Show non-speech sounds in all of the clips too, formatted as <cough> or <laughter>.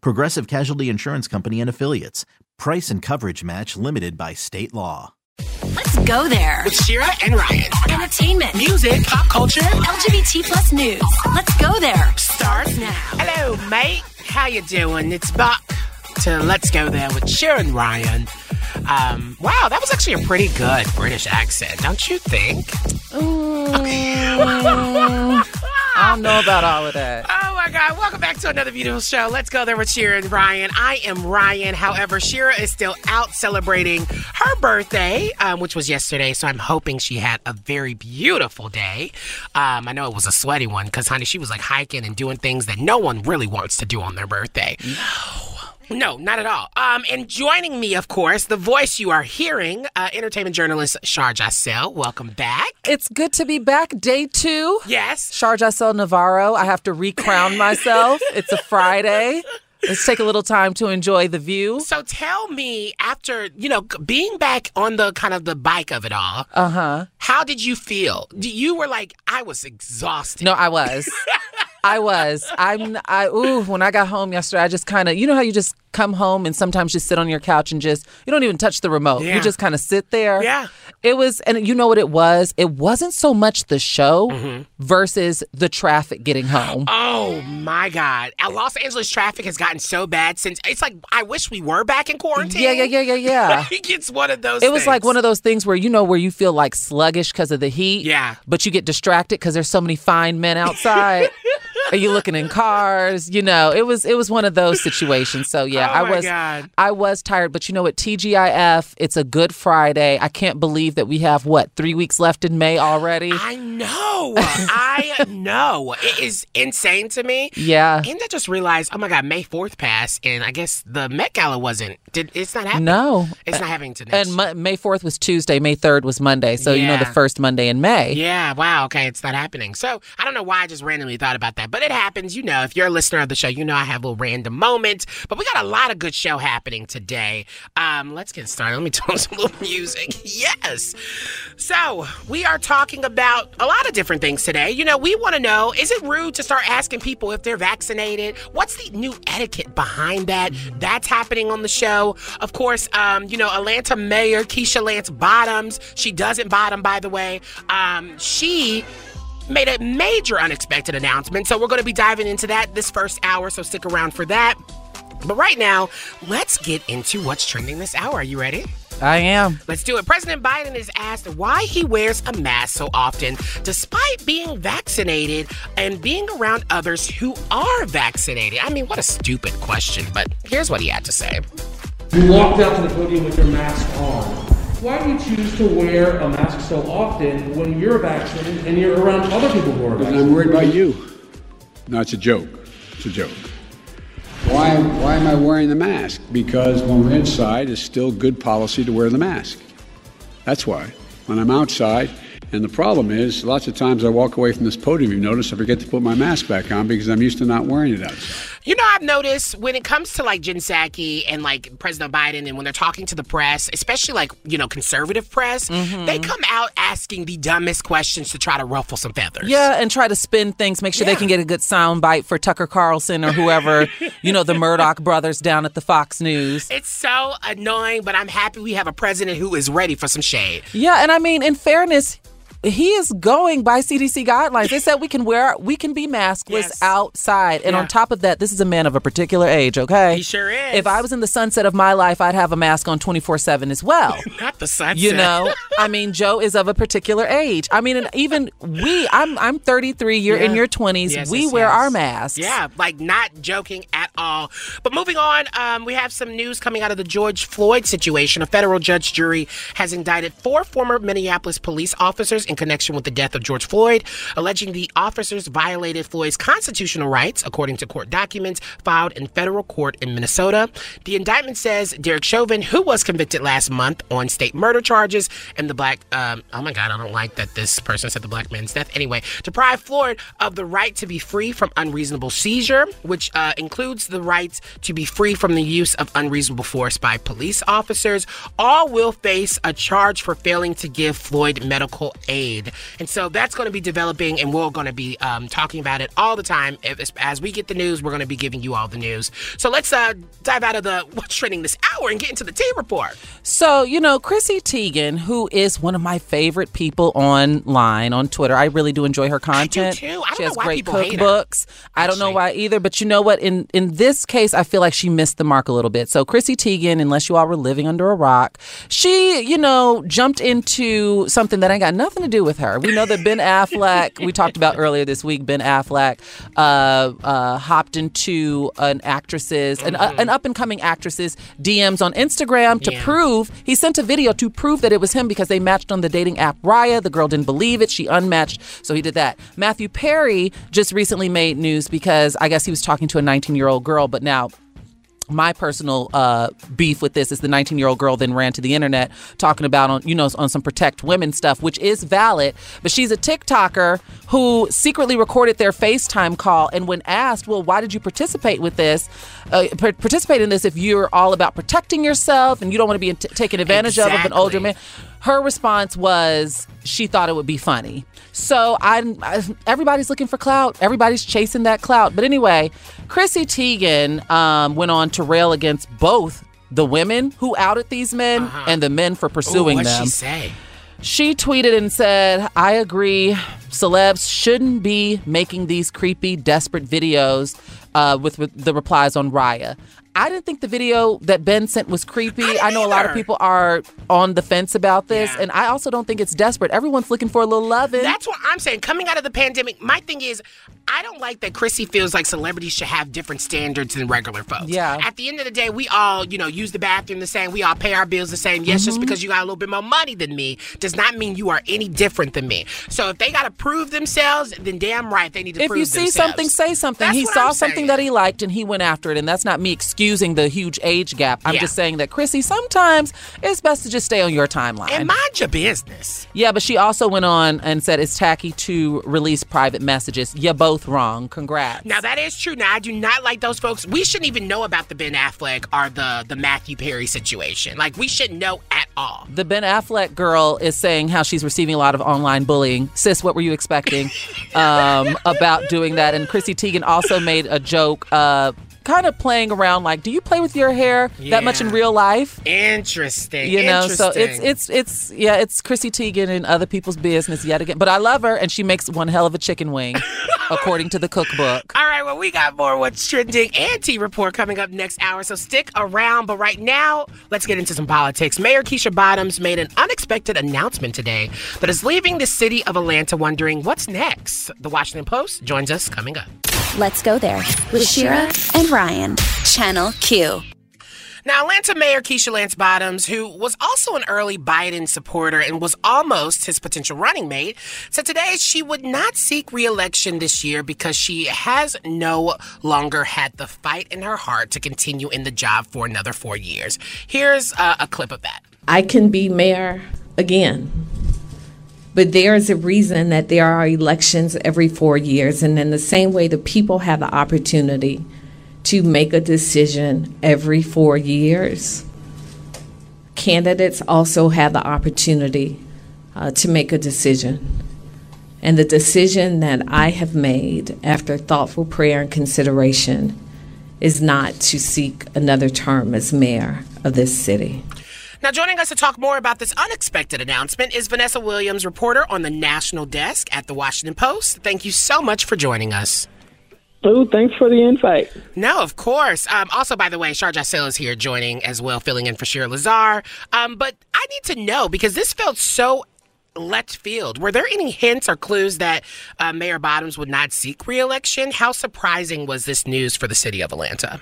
Progressive Casualty Insurance Company and Affiliates. Price and coverage match limited by state law. Let's go there. With Shira and Ryan. Entertainment, Music, pop culture. LGBT plus news. Let's go there. Starts now. Hello, mate. How you doing? It's back to Let's Go There with Shira and Ryan. Um, wow, that was actually a pretty good British accent, don't you think? <laughs> I don't know about all of that. Oh my God. Welcome back to another beautiful show. Let's go there with Shira and Ryan. I am Ryan. However, Shira is still out celebrating her birthday, um, which was yesterday. So I'm hoping she had a very beautiful day. Um, I know it was a sweaty one because, honey, she was like hiking and doing things that no one really wants to do on their birthday. No, not at all. Um, and joining me, of course, the voice you are hearing, uh, entertainment journalist Shar Jossell. Welcome back. It's good to be back. Day two. Yes. Shar Jossell Navarro. I have to recrown <laughs> myself. it's a Friday. Let's take a little time to enjoy the view. So tell me, after you know being back on the kind of the bike of it all, Uh huh. how did you feel? You were like, I was exhausted. No, I was. <laughs> I was. I'm. I ooh. When I got home yesterday, I just kind of. You know how you just come home and sometimes just sit on your couch and just you don't even touch the remote. Yeah. You just kind of sit there. Yeah. It was, and you know what it was. It wasn't so much the show Mm-hmm. versus the traffic getting home. Oh my God! Los Angeles traffic has gotten so bad since it's like I wish we were back in quarantine. Yeah, yeah, yeah, yeah, yeah. <laughs> Like, it's one of those. It was like one of those things where you know where you feel like sluggish because of the heat. Yeah. But you get distracted because there's so many fine men outside. <laughs> Are you looking in cars? You know, it was it was one of those situations. So yeah, Oh I was God. I was tired, but you know what? TGIF, it's a good Friday. I can't believe that we have what three weeks left in May already. I know. I know. It is insane to me. Yeah. And I just realized, oh my God, May 4th passed, and I guess the Met Gala wasn't. Did It's not happening. No. It's not happening today. And Mo- May 4th was Tuesday, May 3rd was Monday. So, you know, the first Monday in May. Yeah, wow, okay, it's not happening. So I don't know why I just randomly thought about that, but it happens. You know, if you're a listener of the show, you know I have a little random moments. But we got a lot of good show happening today. Um, let's get started. Let me <laughs> turn some little music. Yes. So we are talking about a lot of different things today. You know, we want to know: is it rude to start asking people if they're vaccinated? What's the new etiquette behind that? That's happening on the show. Of course, um, you know, Atlanta Mayor Keisha Lance Bottoms. She doesn't bottom, by the way. Um, she made a major unexpected announcement. So we're going to be diving into that this first hour. So stick around for that. But right now, let's get into what's trending this hour. Are you ready? I am. Let's do it. President Biden is asked why he wears a mask so often, despite being vaccinated and being around others who are vaccinated. I mean, what a stupid question, but here's what he had to say. You walked out to the podium with your mask on. Why do you choose to wear a mask so often when you're vaccinated and you're around other people who are vaccinated? I'm worried about you. No, it's a joke. It's a joke. Why, why am I wearing the mask? Because when we're inside, it's still good policy to wear the mask. That's why. When I'm outside, and the problem is, lots of times I walk away from this podium, you notice, I forget to put my mask back on because I'm used to not wearing it outside. You know, I've noticed when it comes to like Jen Psaki and like President Biden, and when they're talking to the press, especially like, you know, conservative press, mm-hmm. they come out asking the dumbest questions to try to ruffle some feathers. Yeah, and try to spin things, make sure Yeah. they can get a good sound bite for Tucker Carlson or whoever, <laughs> you know, the Murdoch brothers down at the Fox News. It's so annoying, but I'm happy we have a president who is ready for some shade. Yeah, and I mean, in fairness, he is going by CDC guidelines. They said we can wear we can be maskless Yes. outside. And Yeah. on top of that, this is a man of a particular age, okay? He sure is. If I was in the sunset of my life, I'd have a mask on 24/7 as well. <laughs> Not the sunset. You know, I mean, Joe is of a particular age. I mean, and even we, I'm I'm 33. You're in your 20s. Yes, we yes, wear our masks. Yeah, like not joking at all. But moving on, um, we have some news coming out of the George Floyd situation. A federal judge jury has indicted four former Minneapolis police officers in connection with the death of George Floyd, alleging the officers violated Floyd's constitutional rights, according to court documents filed in federal court in Minnesota. The indictment says Derek Chauvin, who was convicted last month on state murder charges, and the black, um, oh my God, I don't like that this person said the black man's death. Anyway, deprived Floyd of the right to be free from unreasonable seizure, which uh, includes the right to be free from the use of unreasonable force by police officers, all will face a charge for failing to give Floyd medical aid. And so that's going to be developing, and we're going to be um, talking about it all the time. As we get the news, we're going to be giving you all the news. So let's uh, dive out of the what's trending this hour and get into the tea report. So, you know, Chrissy Teigen, who is one of my favorite people online on Twitter, I really do enjoy her content. too. I don't she know has why great people hate her, cookbooks. I don't know why either, but you know what? In in this case, I feel like she missed the mark a little bit. So, Chrissy Teigen, unless you all were living under a rock, she, you know, jumped into something that ain't got nothing to do with her. We know that Ben Affleck, we talked about earlier this week, Ben Affleck uh, uh, hopped into an actress's, an, uh, an up and coming actress's DMs on Instagram to Yeah. prove he sent a video to prove that it was him because they matched on the dating app Raya. The girl didn't believe it. She unmatched, so he did that. Matthew Perry just recently made news because I guess he was talking to a 19 year old girl, but now my personal uh, beef with this is the 19 year old girl then ran to the internet talking about on you know on some protect women stuff which is valid but she's a tiktoker who secretly recorded their facetime call and when asked well why did you participate with this? Uh, par- participate in this if you're all about protecting yourself and you don't want to be t- taken advantage of of an older man her response was she thought it would be funny. So I, I everybody's looking for clout. Everybody's chasing that clout. But anyway, Chrissy Teigen um, went on to rail against both the women who outed these men and the men for Uh-huh. Ooh, pursuing what'd them. she say? She tweeted and said, I agree. Celebs shouldn't be making these creepy, desperate videos uh, with, with the replies on Raya. I didn't think the video that Ben sent was creepy. I I, know a lot of people are on the fence about this, Yeah. and I also don't think it's desperate. Everyone's looking for a little loving. That's what I'm saying. Coming out of the pandemic, my thing is, I don't like that Chrissy feels like celebrities should have different standards than regular folks. Yeah. At the end of the day, we all, you know, use the bathroom the same. We all pay our bills the same. Yes, Mm-hmm. just because you got a little bit more money than me does not mean you are any different than me. So if they got to prove themselves, then damn right they need to prove themselves. if you see themselves. something, say something. That's he saw I'm something saying. that he liked and he went after it, and that's not me excusing the huge age gap. I'm Yeah. just saying that Chrissy, sometimes it's best to just stay on your timeline. And mind your business. Yeah, but she also went on and said it's tacky to release private messages. You're both wrong. Congrats. Now that is true. Now I do not like those folks. We shouldn't even know about the Ben Affleck or the the Matthew Perry situation. Like we shouldn't know at all. the Ben Affleck girl is saying how she's receiving a lot of online bullying. Sis, what were you expecting <laughs> um, about doing that? And Chrissy Teigen also made a joke, uh, kind of playing around like, "Do you play with your hair that much in real life?" Interesting. You know, so it's it's it's yeah, it's Chrissy Teigen and other people's business yet again. But I love her, and she makes one hell of a chicken wing, <laughs> according to the cookbook. All right, well, we got more What's Trending and T Report coming up next hour, so stick around. But right now, let's get into some politics. Mayor Keisha Bottoms made an unexpected announcement today that is leaving the city of Atlanta wondering what's next. The Washington Post joins us coming up. Let's go there with Shira and Ryan. Channel Q. Now, Atlanta Mayor Keisha Lance Bottoms, who was also an early Biden supporter and was almost his potential running mate, said today she would not seek re-election this year because she has no longer had the fight in her heart to continue in the job for another four years. Here's uh, a clip of that. I can be mayor again. But there is a reason that there are elections every four years. And in the same way, the people have the opportunity to make a decision every four years. Candidates also have the opportunity uh, to make a decision. And the decision that I have made after thoughtful prayer and consideration is not to seek another term as mayor of this city. Now, joining us to talk more about this unexpected announcement is Vanessa Williams, reporter on the national desk at the Washington Post. Thank you so much for joining us. Oh, thanks for the invite. No, of course. Um, also, by the way, Shar Jossell is here joining as well, filling in for Shira Lazar. Um, but I need to know because this felt so left field. Were there any hints or clues that uh, Mayor Bottoms would not seek reelection? How surprising was this news for the city of Atlanta?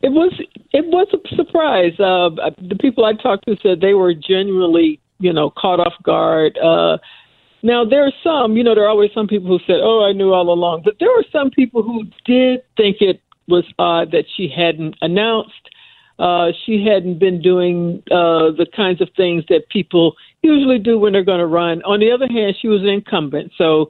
It was it was a surprise. Uh, the people I talked to said they were genuinely, you know, caught off guard. Uh, now there are some, you know, there are always some people who said, "Oh, I knew all along," but there were some people who did think it was odd that she hadn't announced. Uh, she hadn't been doing uh, the kinds of things that people usually do when they're going to run. On the other hand, she was an incumbent, so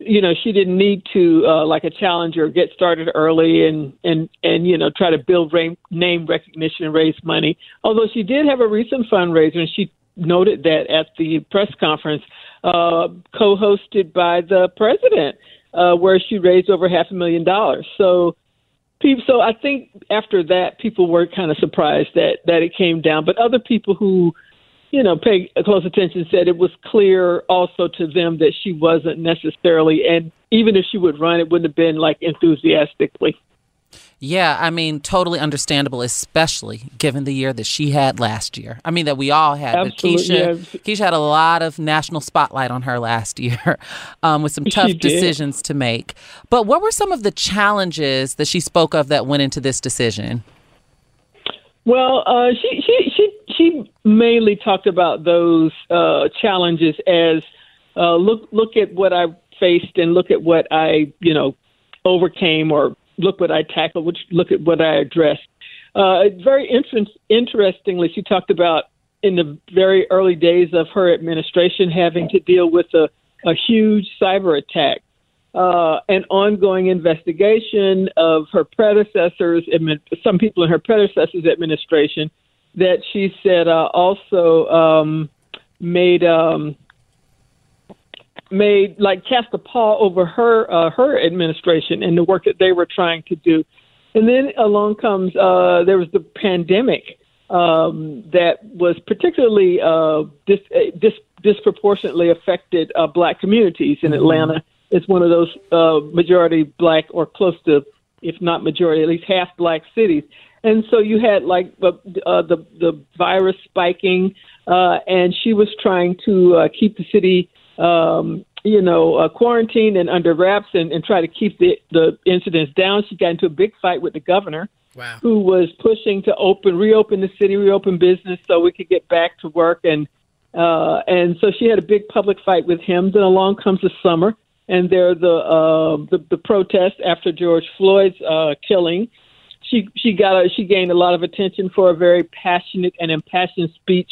you know she didn't need to uh, like a challenger get started early and and and you know try to build ra- name recognition and raise money. Although she did have a recent fundraiser, and she noted that at the press conference uh, co-hosted by the president, uh, where she raised over half a million dollars. So. People, so I think after that, people were kind of surprised that that it came down. But other people who you know, pay close attention, said it was clear also to them that she wasn't necessarily, and even if she would run, it wouldn't have been like enthusiastically. Yeah, I mean, totally understandable, especially given the year that she had last year. I mean, that we all had. Absolutely, Keisha, yes. Keisha had a lot of national spotlight on her last year <laughs> um, with some tough decisions to make. But what were some of the challenges that she spoke of that went into this decision? Well, uh, she she she she mainly talked about those uh, challenges as uh, look look at what I faced and look at what I you know overcame or look what I tackled, which look at what I addressed. Uh, very inter- interestingly, she talked about in the very early days of her administration having to deal with a, a huge cyber attack uh, an ongoing investigation of her predecessors, some people in her predecessors' administration, that she said uh, also um, made um, made like cast a pall over her uh, her administration and the work that they were trying to do. And then along comes uh, there was the pandemic um, that was particularly uh, dis- uh, dis- disproportionately affected uh, black communities in Atlanta. It's one of those uh, majority black or close to, if not majority, at least half black cities. And so you had like uh, uh, the the virus spiking, uh, and she was trying to uh, keep the city, um, you know, uh, quarantined and under wraps, and, and try to keep the the incidents down. She got into a big fight with the governor, Wow. who was pushing to open, reopen the city, reopen business, so we could get back to work. And uh, and so she had a big public fight with him. Then along comes the summer, and there are the uh, the, the protests after George Floyd's uh, killing. She she got a, she gained a lot of attention for a very passionate and impassioned speech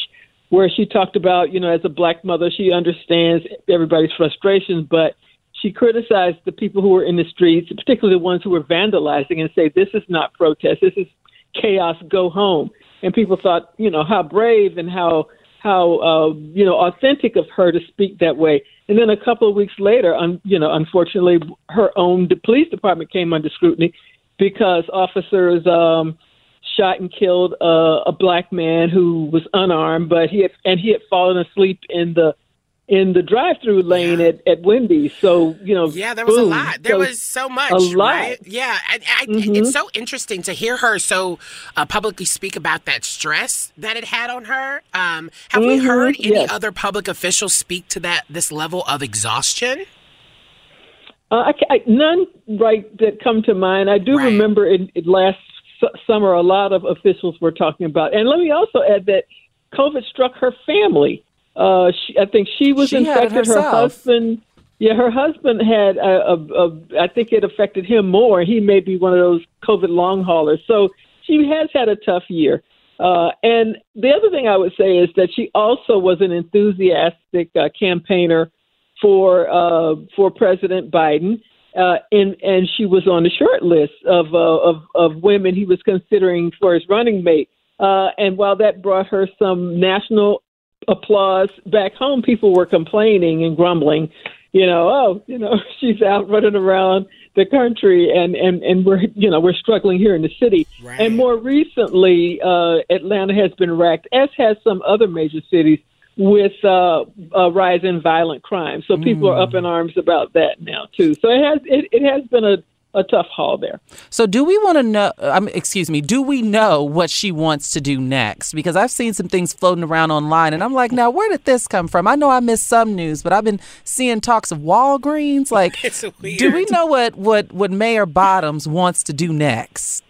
where she talked about you know as a black mother she understands everybody's frustrations, but she criticized the people who were in the streets, particularly the ones who were vandalizing, and say this is not protest, this is chaos. Go home. And people thought you know how brave and how how uh, you know authentic of her to speak that way. And then a couple of weeks later, un, you know, unfortunately, her own police department came under scrutiny because officers um, shot and killed uh, a black man who was unarmed, but he had and he had fallen asleep in the in the drive-through lane at, at Wendy's. So you know, Yeah, there was a lot. There So was so much, a lot. right? Yeah, and I, Mhm. it's so interesting to hear her so uh, publicly speak about that stress that it had on her. Um, have we Mhm, heard any yes. other public officials speak to that this level of exhaustion? Uh, I, I, none right that come to mind. I do remember in, in last su- summer a lot of officials were talking about. And let me also add that COVID struck her family. Uh, she, I think she was She infected. Her husband, yeah, her husband had. A, a, a, I think it affected him more. He may be one of those COVID long haulers. So she has had a tough year. Uh, and the other thing I would say is that she also was an enthusiastic uh, campaigner for uh, for President Biden, uh, and and she was on the short list of uh, of of women he was considering for his running mate. Uh, and while that brought her some national applause back home, people were complaining and grumbling. You know, oh, you know, <laughs> she's out running around the country, and and and we're you know we're struggling here in the city. Right. And more recently, uh, Atlanta has been racked, as has some other major cities, with uh, a rise in violent crime. So people are up in arms about that now too. So it has it, it has been a a tough haul there. So, do we want to know? Um, excuse me. Do we know what she wants to do next? Because I've seen some things floating around online, and I'm like, now where did this come from? I know I missed some news, but I've been seeing talks of Walgreens. Like, <laughs> It's weird. do we know what what what Mayor Bottoms wants to do next?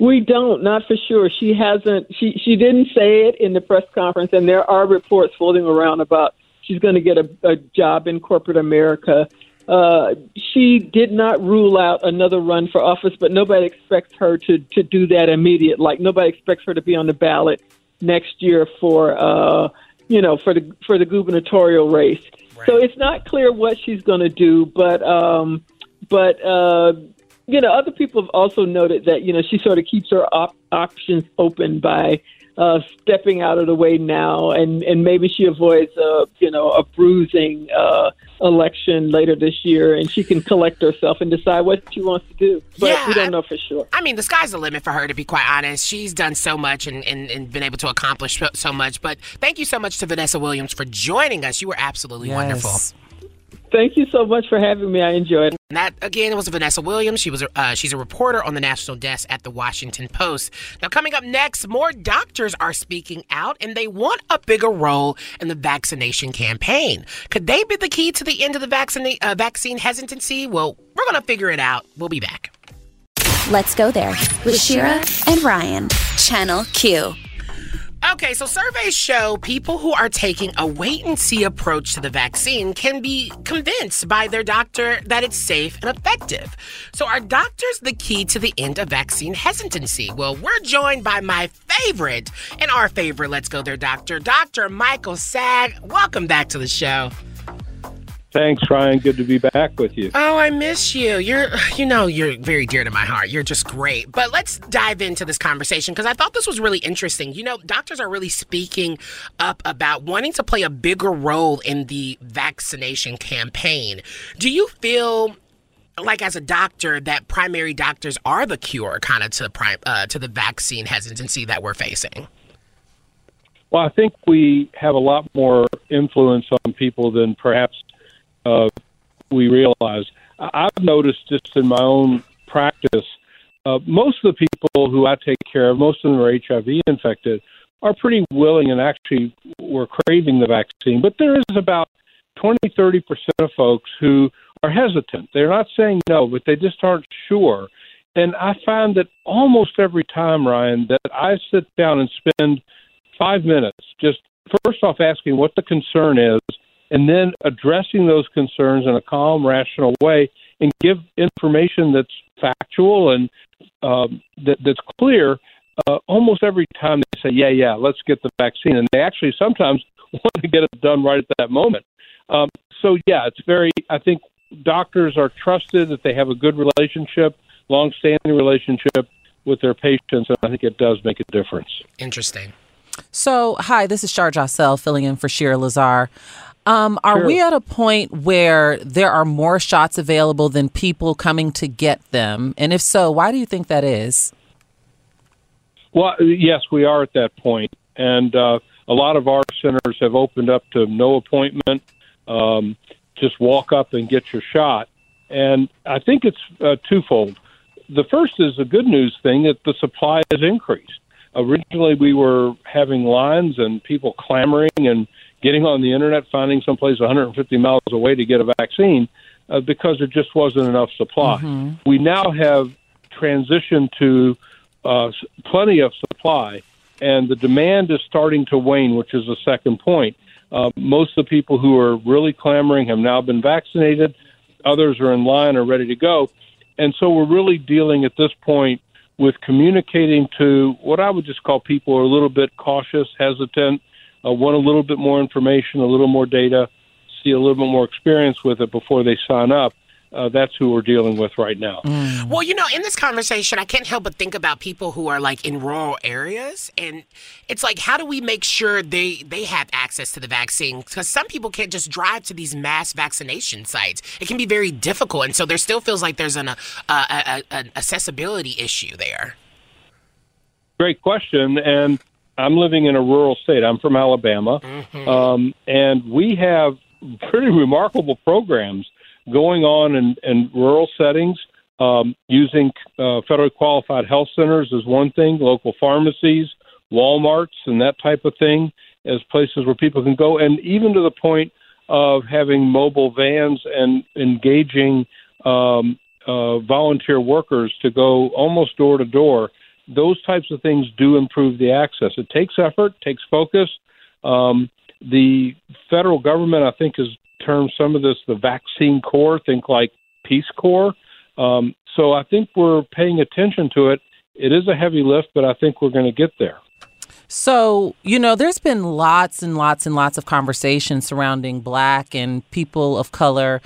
We don't, not for sure. She hasn't. She she didn't say it in the press conference, and there are reports floating around about she's going to get a, a job in corporate America. Uh, she did not rule out another run for office, but nobody expects her to to do that immediate. Like nobody expects her to be on the ballot next year for uh, you know for the for the gubernatorial race. So it's not clear what she's going to do, but um, but uh, you know other people have also noted that you know she sort of keeps her op- options open by uh, stepping out of the way now, and and maybe she avoids a you know a bruising uh, election later this year, and she can collect herself and decide what she wants to do. But Yeah, we don't know for sure. I mean, the sky's the limit for her, to be quite honest. She's done so much and, and, and been able to accomplish so- so much. But thank you so much to Vanessa Williams for joining us. You were absolutely wonderful. Thank you so much for having me. I enjoyed. it. And that again was Vanessa Williams. She was uh, she's a reporter on the national desk at the Washington Post. Now, coming up next, more doctors are speaking out, and they want a bigger role in the vaccination campaign. Could they be the key to the end of the vaccine uh, vaccine hesitancy? Well, we're gonna figure it out. We'll be back. Let's go there with Shira and Ryan. Channel Q. Okay, so surveys show people who are taking a wait and see approach to the vaccine can be convinced by their doctor that it's safe and effective. So, are doctors the key to the end of vaccine hesitancy? Well, we're joined by my favorite and our favorite Let's Go There doctor, Dr. Michael Saag. Welcome back to the show. Thanks, Ryan. Good to be back with you. Oh, I miss you. You're, you know, you're very dear to my heart. You're just great. But let's dive into this conversation because I thought this was really interesting. You know, doctors are really speaking up about wanting to play a bigger role in the vaccination campaign. Do you feel like as a doctor that primary doctors are the cure kind of to the prime uh, to the vaccine hesitancy that we're facing? Well, I think we have a lot more influence on people than perhaps uh, we realize. I've noticed just in my own practice, uh, most of the people who I take care of, most of them are HIV infected, are pretty willing and actually were craving the vaccine. But there is about 20, 30% of folks who are hesitant. They're not saying no, but they just aren't sure. And I find that almost every time, Ryan, that I sit down and spend five minutes just first off asking what the concern is and then addressing those concerns in a calm, rational way and give information that's factual and um, that, that's clear. Uh, almost every time they say, "Yeah, yeah, let's get the vaccine," and they actually sometimes <laughs> want to get it done right at that moment. Um, so, yeah, it's very. I think doctors are trusted that they have a good relationship, long-standing relationship with their patients, and I think it does make a difference. Interesting. So, hi, this is Shar Jossell filling in for Shira Lazar. Um, are Sure. we at a point where there are more shots available than people coming to get them? And if so, why do you think that is? Well, yes, we are at that point. and uh, a lot of our centers have opened up to no appointment. Um, just walk up and get your shot, and I think it's uh, twofold. The first is a good news thing that the supply has increased. Originally, we were having lines and people clamoring and getting on the internet, finding someplace 150 miles away to get a vaccine uh, because there just wasn't enough supply. We now have transitioned to uh, plenty of supply, and the demand is starting to wane, which is the second point. Uh, most of the people who are really clamoring have now been vaccinated. Others are in line or ready to go. And so we're really dealing at this point with communicating to what I would just call people who are a little bit cautious, hesitant, uh, want a little bit more information, a little more data, see a little bit more experience with it before they sign up. uh, that's who we're dealing with right now. Well, you know, in this conversation, I can't help but think about people who are like in rural areas, and it's like, how do we make sure they they have access to the vaccine? Because some people can't just drive to these mass vaccination sites. It can be very difficult, and so there still feels like there's an uh, an accessibility issue there. Great question. And I'm living in a rural state. I'm from Alabama. Um, and we have pretty remarkable programs going on in, in rural settings. Um, using uh, federally qualified health centers is one thing, local pharmacies, Walmarts, and that type of thing as places where people can go, and even to the point of having mobile vans and engaging um, uh, volunteer workers to go almost door to door. Those types of things do improve the access. It takes effort, takes focus. Um, the federal government, I think, has termed some of this the vaccine corps. Think like Peace Corps. Um, so I think we're paying attention to it. It is a heavy lift, but I think we're going to get there. So, you know, there's been lots and lots and lots of conversations surrounding black and people of color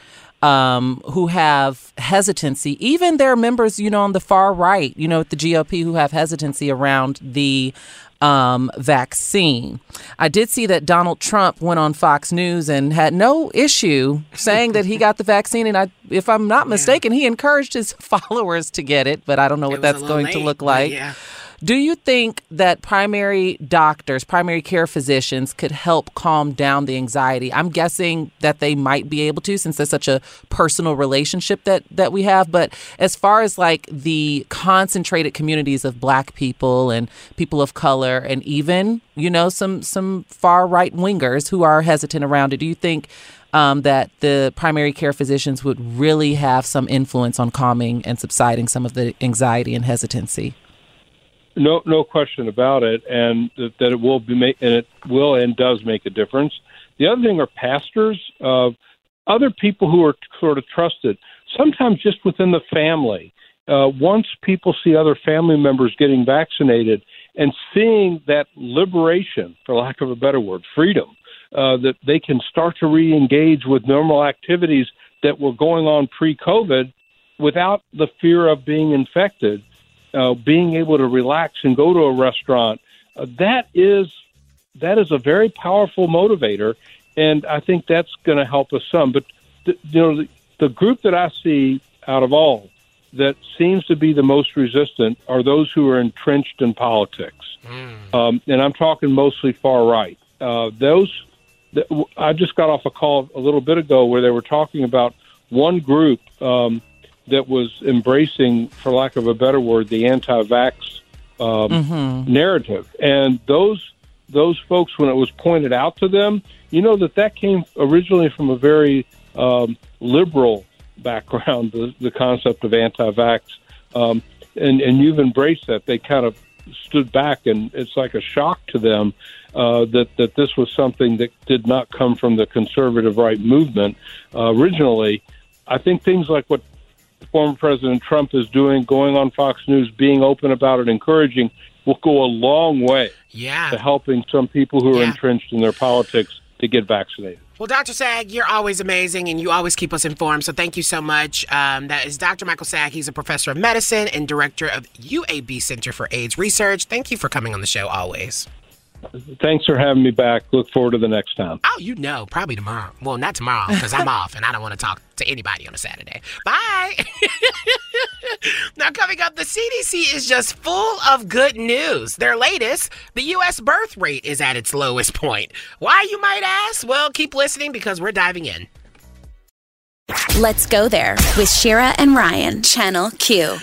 um, who have hesitancy. Even there are members, you know, on the far right, you know, with the GOP who have hesitancy around the um, vaccine. I did see that Donald Trump went on Fox News and had no issue saying that he got the vaccine. And I, if I'm not mistaken, he encouraged his <laughs> followers to get it, but I don't know what that's going to look like. yeah. Do you think that primary doctors, primary care physicians could help calm down the anxiety? I'm guessing that they might be able to since there's such a personal relationship that that we have, but as far as like the concentrated communities of black people and people of color and even, you know, some some far right wingers who are hesitant around it, do you think um, that the primary care physicians would really have some influence on calming and subsiding some of the anxiety and hesitancy? No, no question about it, and that, that it will be make, and it will and does make a difference. The other thing are pastors, uh, other people who are sort of trusted. Sometimes just within the family. Uh, once people see other family members getting vaccinated and seeing that liberation, for lack of a better word, freedom, uh, that they can start to re-engage with normal activities that were going on pre-COVID without the fear of being infected uh, being able to relax and go to a restaurant, uh, that is that is a very powerful motivator, and I think that's going to help us some. But th- you know, the, the group that I see out of all that seems to be the most resistant are those who are entrenched in politics, um, and I'm talking mostly far right. Uh, those th- I just got off a call a little bit ago where they were talking about one group. Um, that was embracing, for lack of a better word, the anti-vax um, Mm-hmm. narrative. And those those folks, when it was pointed out to them, you know that that came originally from a very um, liberal background, the, the concept of anti-vax, um, and and you've embraced that. They kind of stood back, and it's like a shock to them uh, that that this was something that did not come from the conservative right movement uh, originally. I think things like what former President Trump is doing, going on Fox News, being open about it, encouraging, will go a long way Yeah. to helping some people who are Yeah. entrenched in their politics to get vaccinated. Well, Dr. Saag, you're always amazing and you always keep us informed. So thank you so much. Um, that is Dr. Michael Saag. He's a professor of medicine and director of UAB Center for AIDS Research. Thank you for coming on the show always. Thanks for having me back. Look forward to the next time. Oh, you know, probably tomorrow. Well, not tomorrow because I'm <laughs> off and I don't want to talk to anybody on a Saturday. Bye. <laughs> now, coming up, the CDC is just full of good news. Their latest, the U.S. birth rate is at its lowest point. Why, you might ask? Well, keep listening because we're diving in. Let's go there with Shira and Ryan, Channel Q.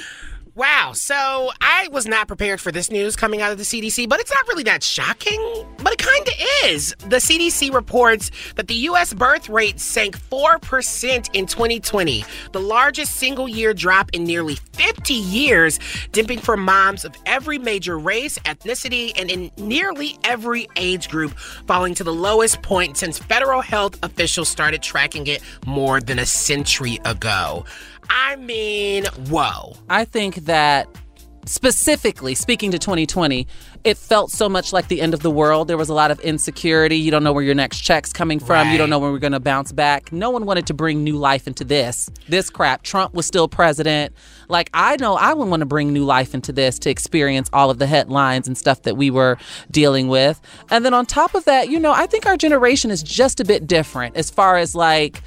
Wow, so I was not prepared for this news coming out of the CDC, but it's not really that shocking, but it kind of is. The CDC reports that the U.S. birth rate sank 4% in 2020, the largest single year drop in nearly 50 years, dipping for moms of every major race, ethnicity, and in nearly every age group, falling to the lowest point since federal health officials started tracking it more than a century ago. I mean, whoa. I think that specifically speaking to 2020, it felt so much like the end of the world. There was a lot of insecurity. You don't know where your next check's coming from. You don't know when we're going to bounce back. No one wanted to bring new life into this. This crap. Trump was still president. Like I know I would want to bring new life into this to experience all of the headlines and stuff that we were dealing with. And then on top of that, you know, I think our generation is just a bit different as far as like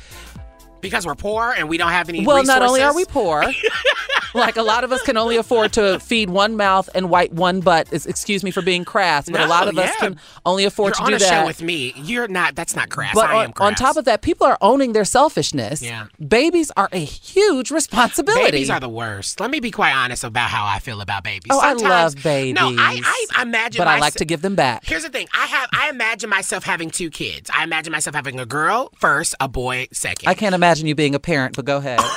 Because we're poor and we don't have any well, not only are we poor, <laughs> like a lot of us can only afford to feed one mouth and wipe one butt. Excuse me for being crass, but a lot of us can only afford You're to on do a that. show with me. You're not. That's not crass. but I on, am crass. on top of that, people are owning their selfishness. Yeah. Babies are a huge responsibility. Babies are the worst. Let me be quite honest about how I feel about babies. Oh, I love babies. No, I, I, I imagine. but I like to give them back. Here's the thing. I have. I imagine myself having two kids. I imagine myself having a girl first, a boy second. I can't imagine you being a parent, but go ahead. <laughs>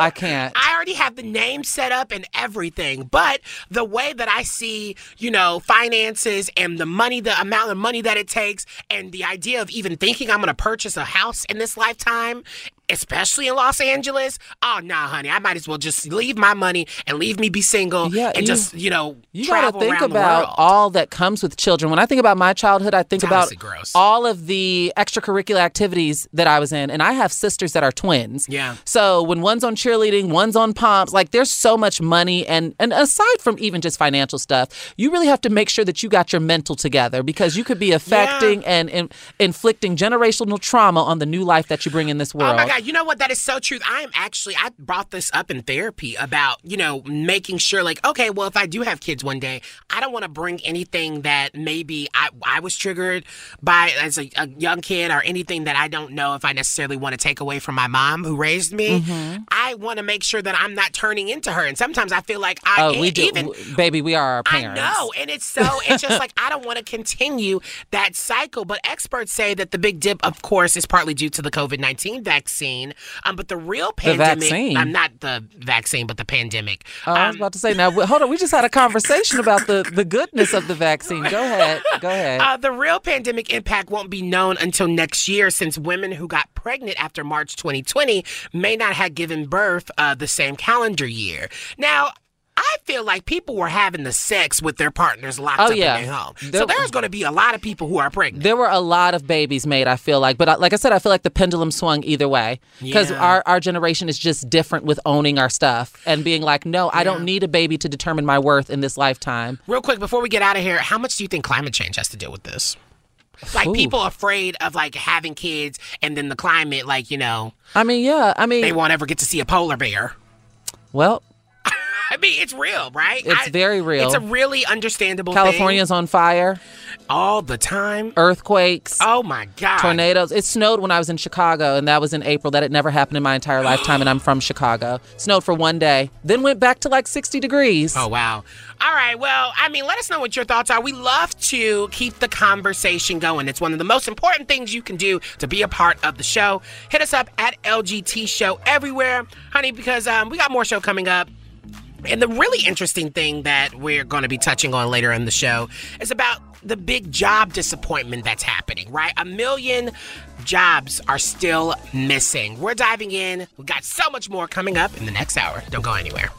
I can't. I already have the name set up and everything, but the way that I see, you know, finances and the money, the amount of money that it takes, and the idea of even thinking I'm going to purchase a house in this lifetime, especially in Los Angeles, oh, nah, honey, I might as well just leave my money and leave me be single Yeah, and you- just, you know, You travel got to think around the about world. all that comes with children. When I think about my childhood, I think about gross. all of the extracurricular activities that I was in. And I have sisters that are twins. Yeah. So when one's on cheerleading, one's on pomps, like there's so much money. And, and aside from even just financial stuff, you really have to make sure that you got your mental together because you could be affecting and, and inflicting generational trauma on the new life that you bring in this oh world. Oh God! You know what? That is so true. I am actually. I brought this up in therapy about you know making sure like okay, well if I do have kids one day, I don't want to bring anything that maybe I I was triggered by as a, a young kid or anything that I don't know if I necessarily want to take away from my mom who raised me. Mm-hmm. I want to make sure that I'm not turning into her. And sometimes I feel like I Oh, we do, even baby. We are our parents. I know, and it's so it's just <laughs> like I don't want to continue that cycle. But experts say that the big dip, of course, is partly due to the COVID nineteen vaccine. Um, but the real pandemic, The vaccine? I'm not the vaccine, but the pandemic. Oh, I was about to say now. Hold on, we just had a <laughs> conversation about the the goodness of the vaccine. Go ahead, go ahead. Uh, the real pandemic impact won't be known until next year, since women who got pregnant after March 2020 may not have given birth uh, the same calendar year. Now. I feel like people were having the sex with their partners locked Oh, up yeah. in their home. There- so there's going to be a lot of people who are pregnant. There were a lot of babies made. I feel like, but I- like I said, I feel like the pendulum swung either way because Yeah. our our generation is just different with owning our stuff and being like, no, I don't need a baby to determine my worth in this lifetime. Real quick, before we get out of here, how much do you think climate change has to do with this? Like Ooh. people afraid of like having kids and then the climate, like, you know, I mean, yeah, I mean, they won't ever get to see a polar bear. well, I mean, it's real, right? It's I- very real. It's a really understandable California's on fire, all the time. earthquakes. Oh my god. Tornadoes. It snowed when I was in Chicago, and that was in April. That had never happened in my entire lifetime, and I'm from Chicago. Snowed for one day, then went back to like 60 degrees. Oh wow. All right. Well, I mean, let us know what your thoughts are. We love to keep the conversation going. It's one of the most important things you can do to be a part of the show. Hit us up at LGT Show everywhere, honey, because um, we got more show coming up. And the really interesting thing that we're going to be touching on later in the show is about the big job disappointment that's happening, right? A million jobs are still missing. We're diving in. We've got so much more coming up in the next hour. Don't go anywhere.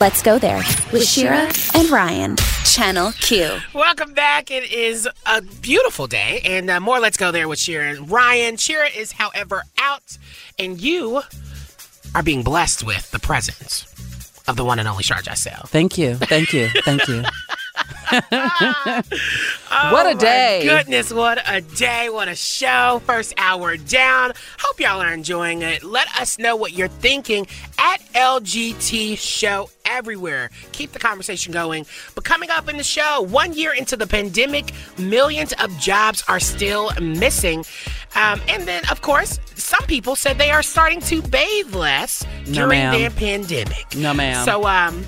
Let's go there with Shira and Ryan, Channel Q. Welcome back. It is a beautiful day, and uh, more. Let's go there with Shira and Ryan. Shira is, however, out, and you are being blessed with the presence of the one and only Shar Jossell. Thank you, thank you, thank you. <laughs> Oh <laughs> What a my day. Goodness, what a day. What a show. First hour down. Hope y'all are enjoying it. Let us know what you're thinking at LGT Show everywhere. Keep the conversation going. But coming up in the show, one year into the pandemic, millions of jobs are still missing. Um, and then, of course, some people said they are starting to bathe less No, during ma'am. their pandemic. No, ma'am. So, um,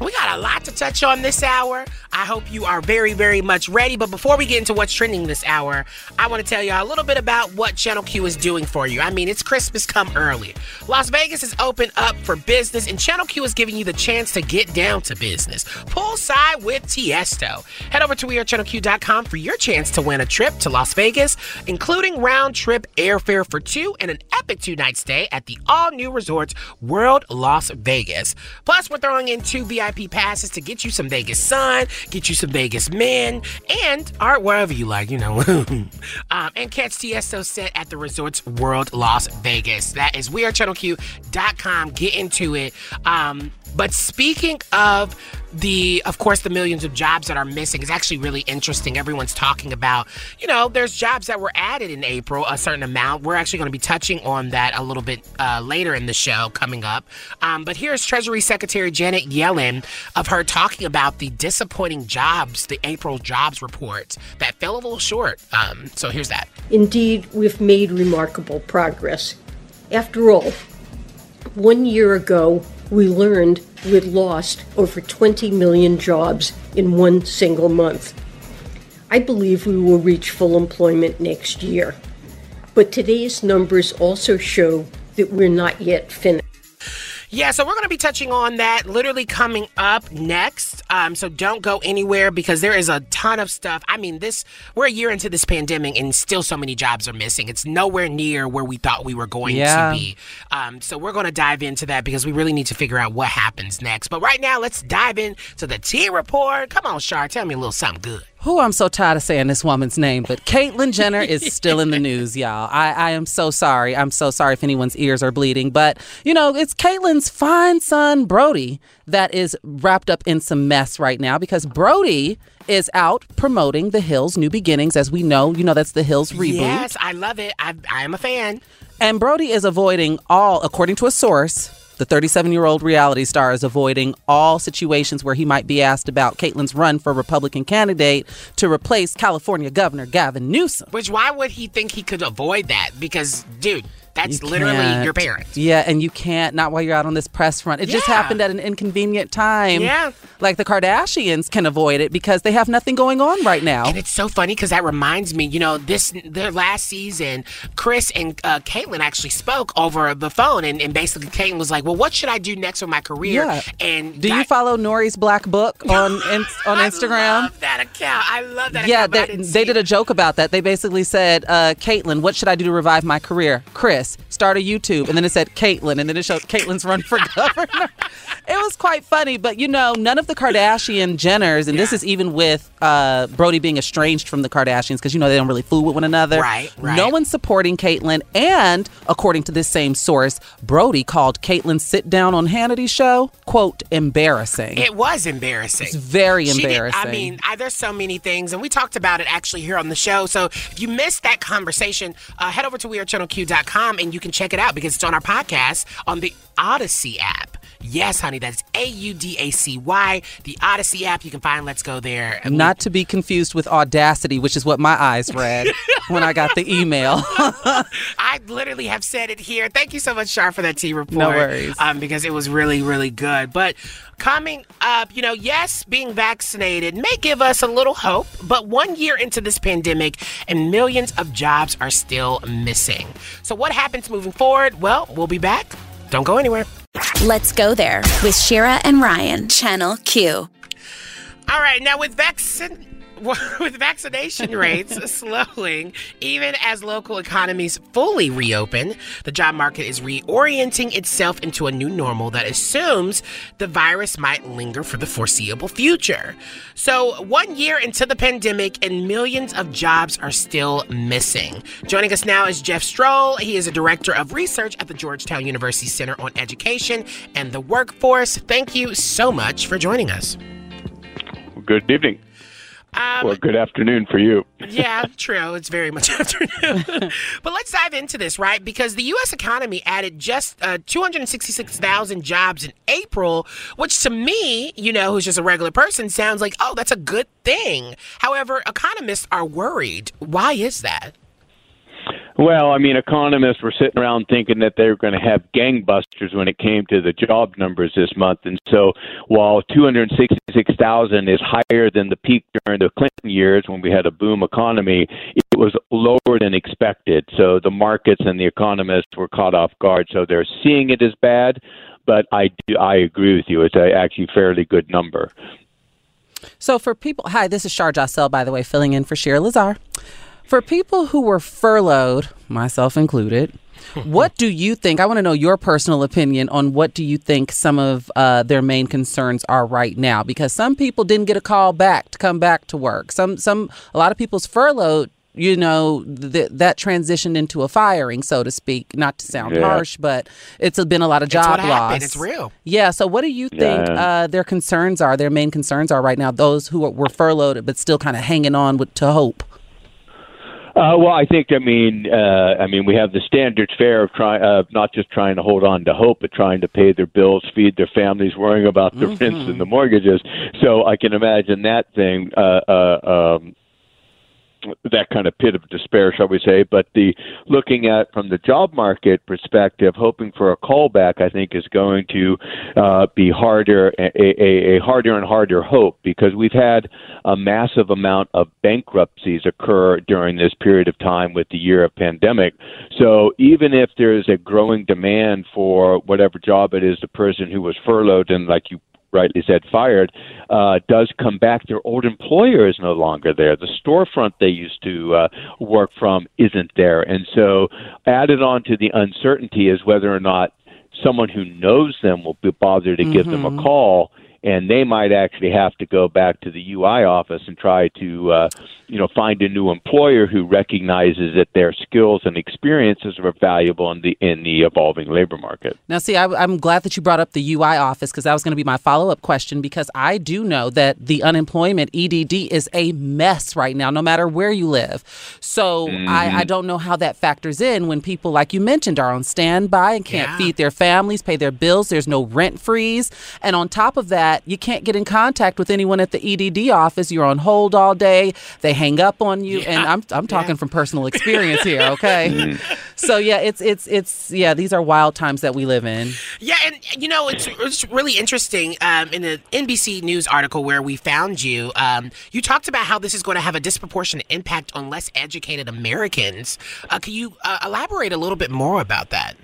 we got a lot to touch on this hour. I hope you are very, very much ready. But before we get into what's trending this hour, I want to tell y'all a little bit about what Channel Q is doing for you. I mean, it's Christmas come early. Las Vegas is open up for business, and Channel Q is giving you the chance to get down to business. Poolside with Tiesto. Head over to wearechannelq.com for your chance to win a trip to Las Vegas, including round trip airfare for two and an epic two night stay at the all new resorts World Las Vegas. Plus, we're throwing in two VIP VIP passes to get you some Vegas sun, get you some Vegas men, and art wherever you like, you know. <laughs> um, and catch Tiesto set at the Resorts World Las Vegas. That is wearechannelq.com. Get into it. Um, but speaking of the, of course, the millions of jobs that are missing is actually really interesting. Everyone's talking about, you know, there's jobs that were added in April, a certain amount. We're actually going to be touching on that a little bit uh, later in the show coming up. Um, but here's Treasury Secretary Janet Yellen of her talking about the disappointing jobs, the April jobs report that fell a little short. Um, so here's that. Indeed, we've made remarkable progress. After all, one year ago, we learned we'd lost over 20 million jobs in one single month. I believe we will reach full employment next year. But today's numbers also show that we're not yet finished. Yeah, so we're going to be touching on that literally coming up next. Um, so don't go anywhere because there is a ton of stuff. I mean, this we're a year into this pandemic and still so many jobs are missing. It's nowhere near where we thought we were going Yeah. to be. Um, so we're going to dive into that because we really need to figure out what happens next. But right now, let's dive into the T report. Come on, Shar, tell me a little something good. Who I'm so tired of saying this woman's name, but Caitlyn Jenner is still in the news, y'all. I, I am so sorry. I'm so sorry if anyone's ears are bleeding. But, you know, it's Caitlyn's fine son, Brody, that is wrapped up in some mess right now because Brody is out promoting The Hills New Beginnings. As we know, you know, that's The Hills reboot. Yes, I love it. I, I am a fan. And Brody is avoiding all, according to a source, the 37 year old reality star is avoiding all situations where he might be asked about Caitlyn's run for Republican candidate to replace California Governor Gavin Newsom. Which, why would he think he could avoid that? Because, dude, that's You literally can't. your parents. Yeah, and you can't, not while you're out on this press front. It just happened at an inconvenient time. Yeah. Like the Kardashians can avoid it because they have nothing going on right now. And it's so funny because that reminds me, you know, this their last season, Kris and uh, Caitlyn actually spoke over the phone, and, and basically Caitlyn was like, "Well, what should I do next with my career?" Yeah. And Do you follow Nori's Black Book on in, <laughs> on Instagram? I love that account. I love that. yeah, account, they, they did a joke about that. They basically said, uh, Caitlyn, what should I do to revive my career? Kris, start a YouTube. And then it said Caitlyn, and then it showed Caitlyn's run for <laughs> governor. it was quite funny, but you know, none of the Kardashian Jenners, and this is even with uh, Brody being estranged from the Kardashians because you know they don't really fool with one another. Right, right. No one's supporting Caitlyn, and according to this same source, Brody called Caitlyn's sit down on Hannity's show quote embarrassing. It was embarrassing. It's very She did- embarrassing. I mean, I, there's so many things, and we talked about it actually here on the show. So if you missed that conversation, uh, head over to wearechannelq.com and you can check it out because it's on our podcast on the Audacy app. Yes, honey, that's A U D A C Y. The Audacy app, you can find Let's Go there. And Not to be confused with Audacity, which is what my eyes read <laughs> when I got the email. <laughs> I literally have said it here. Thank you so much, Shar, for that tea report. No worries. Um, because it was really, really good. But coming up, you know, yes, being vaccinated may give us a little hope, but one year into this pandemic and millions of jobs are still missing. So what happens moving forward? Well, we'll be back. Don't go anywhere. Let's go there with Shira and Ryan, Channel Q. All right, now with vaccine. <laughs> With vaccination rates <laughs> slowing, even as local economies fully reopen, the job market is reorienting itself into a new normal that assumes the virus might linger for the foreseeable future. So, one year into the pandemic, and millions of jobs are still missing. Joining us now is Jeff Strohl. He is a director of research at the Georgetown University Center on Education and the Workforce. Thank you so much for joining us. Good evening. Um, or good afternoon for you. <laughs> yeah, true. It's very much <laughs> afternoon. <laughs> but let's dive into this, right? Because the U.S. economy added just uh, 266,000 jobs in April, which to me, you know, who's just a regular person, sounds like, oh, that's a good thing. However, economists are worried. Why is that? Well, I mean, economists were sitting around thinking that they were going to have gangbusters when it came to the job numbers this month. And so while 266,000 is higher than the peak during the Clinton years when we had a boom economy, it was lower than expected. So the markets and the economists were caught off guard. So they're seeing it as bad, but I, do, I agree with you. It's a actually fairly good number. So for people, hi, this is Shar Jossell, by the way, filling in for Shira Lazar. For people who were furloughed, myself included, <laughs> what do you think? I want to know your personal opinion on what do you think some of uh, their main concerns are right now? Because some people didn't get a call back to come back to work. Some, some, a lot of people's furloughed you know th- that transitioned into a firing so to speak not to sound Yeah. harsh but it's been a lot of It's job what loss happened. It's real. yeah so what do you think Yeah. uh, their concerns are their main concerns are right now those who were furloughed but still kind of hanging on with to hope Uh, well, I think I mean uh, I mean we have the standard fare of trying of not just trying to hold on to hope, but trying to pay their bills, feed their families, worrying about the <laughs> rents and the mortgages. So I can imagine that thing. Uh, uh, um, that kind of pit of despair, shall we say? But the looking at from the job market perspective, hoping for a callback, I think, is going to uh, be harder, a, a, a harder and harder hope because we've had a massive amount of bankruptcies occur during this period of time with the year of pandemic. So even if there is a growing demand for whatever job it is, the person who was furloughed and, like you rightly said, fired, uh, does come back. Their old employer is no longer there. The storefront they used to uh, work from isn't there. And so, added on to the uncertainty is whether or not someone who knows them will be bothered to give them a call. And they might actually have to go back to the UI office and try to, uh, you know, find a new employer who recognizes that their skills and experiences are valuable in the in the evolving labor market. Now, see, I, I'm glad that you brought up the UI office because that was going to be my follow up question because I do know that the unemployment EDD is a mess right now, no matter where you live. So I, I don't know how that factors in when people, like you mentioned, are on standby and can't feed their families, pay their bills. There's no rent freeze. And on top of that, you can't get in contact with anyone at the EDD office. You're on hold all day. They hang up on you. And I'm, I'm talking from personal experience here, <laughs> okay? so, yeah, it's, it's, it's, yeah, these are wild times that we live in. Yeah, and you know it's, it's really interesting. Um, in the NBC News article where we found you, um, you talked about how this is going to have a disproportionate impact on less educated Americans. Uh, can you uh, elaborate a little bit more about that?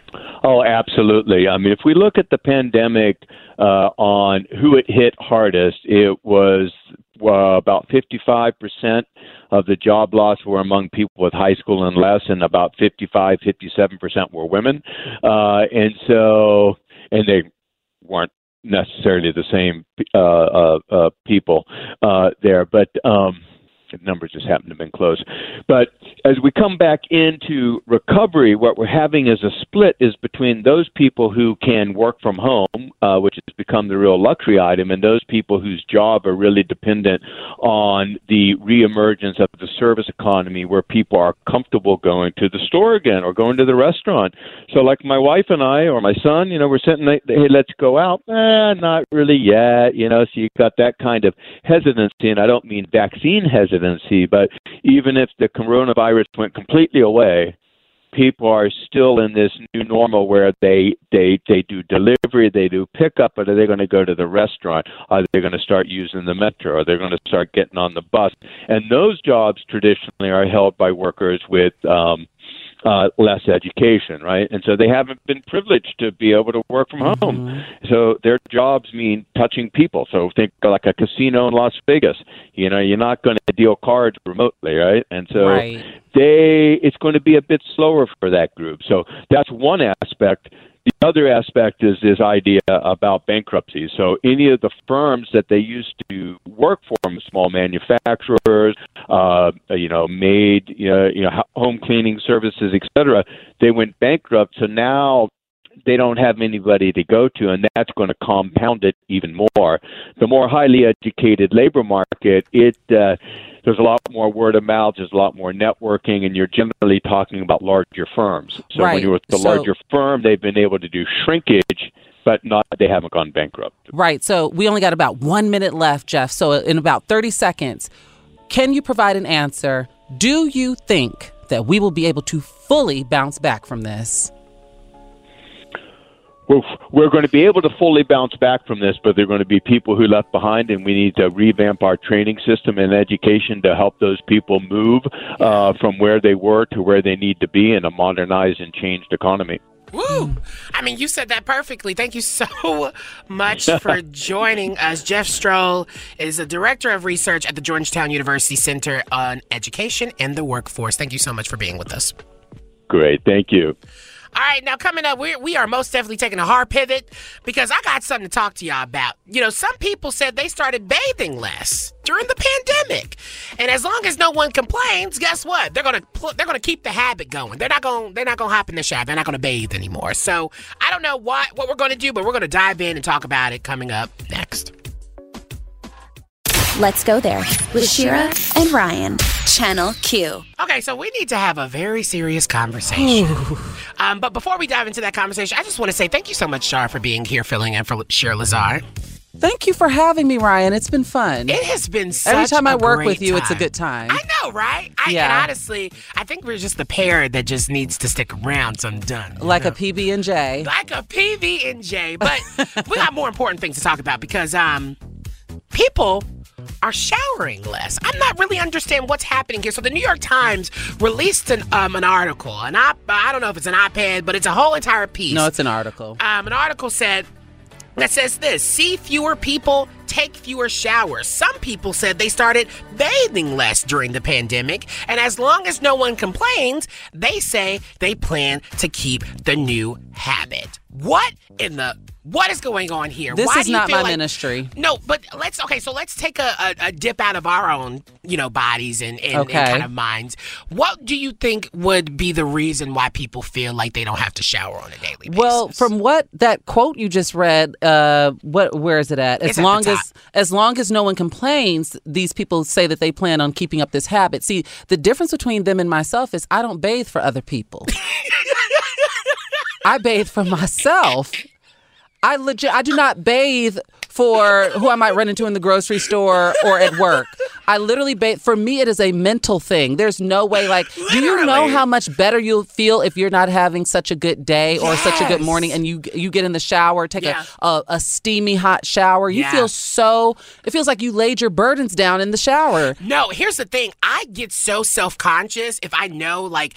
Oh, absolutely. I mean, if we look at the pandemic uh, on who it hit hardest, it was uh, about 55% of the job loss were among people with high school and less, and about 55, 57% were women. Uh, and so, and they weren't necessarily the same uh, uh, uh, people uh, there, but um, numbers just happen to have been close. But as we come back into recovery, what we're having is a split is between those people who can work from home, uh, which has become the real luxury item, and those people whose job are really dependent on the reemergence of the service economy, where people are comfortable going to the store again or going to the restaurant. So, like my wife and I, or my son, you know, we're sitting, hey, let's go out. Eh, not really yet, you know. So you got that kind of hesitancy, and I don't mean vaccine hesitancy, but even if the coronavirus went completely away, people are still in this new normal where they they they do delivery, they do pickup, but are they going to go to the restaurant? Are they going to start using the metro? Are they going to start getting on the bus? And those jobs traditionally are held by workers with um, uh, less education, right? And so they haven't been privileged to be able to work from home. So their jobs mean touching people. So think like a casino in Las Vegas. You know, you're not going to deal cards remotely, right? And so Right. they it's going to be a bit slower for that group. So that's one aspect. The other aspect is this idea about bankruptcy. So any of the firms that they used to work for, small manufacturers, uh, you know, made, you know, you know, ho- home cleaning services, et cetera, they went bankrupt. So now they don't have anybody to go to, and that's going to compound it even more. The more highly educated labor market, it uh, there's a lot more word of mouth, there's a lot more networking, and you're generally talking about larger firms. So Right. when you're with the So- larger firm, they've been able to do shrinkage, but not they haven't gone bankrupt. Right. So we only got about one minute left, Jeff. So in about 30 seconds, can you provide an answer? Do you think that we will be able to fully bounce back from this? We're, we're going to be able to fully bounce back from this, but there are going to be people who left behind, and we need to revamp our training system and education to help those people move uh, from where they were to where they need to be in a modernized and changed economy. Woo! I mean, you said that perfectly. Thank you so <laughs> much for <laughs> joining us. Jeff Strohl is the Director of Research at the Georgetown University Center on Education and the Workforce. Thank you so much for being with us. Great, thank you. All right, now coming up, we we are most definitely taking a hard pivot because I got something to talk to y'all about. You know, some people said they started bathing less during the pandemic, and as long as no one complains, guess what? They're gonna they're gonna keep the habit going. They're not gonna they're not gonna hop in the shower. They're not gonna bathe anymore. So I don't know what what we're gonna do, but we're gonna dive in and talk about it coming up next. Let's go there with Shira and Ryan, Channel Q. Okay, so we need to have a very serious conversation. um, but before we dive into that conversation, I just want to say thank you so much, Shar, for being here, filling in for Shira Lazar. Thank you for having me, Ryan. It's been fun. It has been such Every time I a work with you, it's a good time. I know, right? I, Yeah. And honestly, I think we're just the pair that just needs to stick around till I'm done. like know? a PB and J. like a PB and J. But <laughs> we got more important things to talk about because um, people are showering less. I'm not really understanding what's happening here. So the New York Times released an um, an article, and I I don't know if it's an op-ed, but it's a whole entire piece. No, it's an article. Um, an article said that says this see fewer people take fewer showers some people said they started bathing less during the pandemic and as long as no one complains they say they plan to keep the new habit what in the what is going on here This Why is do you not feel my like- ministry. no but let's okay so let's take a, a, a dip out of our own you know bodies and, and, and kind of minds what do you think would be the reason why people feel like they don't have to shower on a daily basis Well, from what that quote you just read, uh, what where is it at? As It's at long top. as as long as no one complains, these people say that they plan on keeping up this habit. See, the difference between them and myself is I don't bathe for other people. <laughs> I bathe for myself. I legit I do not bathe for who I might run into in the grocery store or at work. I literally bathe for me it is a mental thing. There's no way like do you know how much better you'll feel if you're not having such a good day or such a good morning and you you get in the shower, take Yeah. a, a a steamy hot shower. You Yeah. feel so it feels like you laid your burdens down in the shower. No, here's the thing. I get so self conscious if I know, like,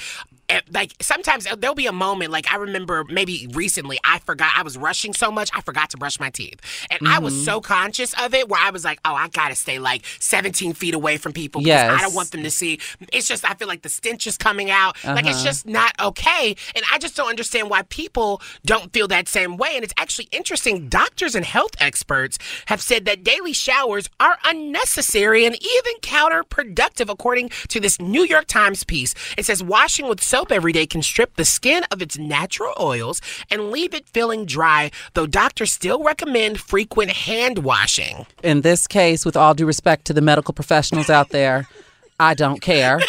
like sometimes there'll be a moment like I remember maybe recently I forgot I was rushing so much I forgot to brush my teeth and I was Mhm. so conscious of it where I was like oh I gotta stay like 17 feet away from people because Yes. I don't want them to see it's just I feel like the stench is coming out like it's Uh-huh. just not okay and I just don't understand why people don't feel that same way and it's actually interesting doctors and health experts have said that daily showers are unnecessary and even counterproductive according to this New York Times piece it says washing with soap every day can strip the skin of its natural oils and leave it feeling dry though doctors still recommend frequent hand washing. In this case, with all due respect to the medical professionals out there, <laughs> I don't care.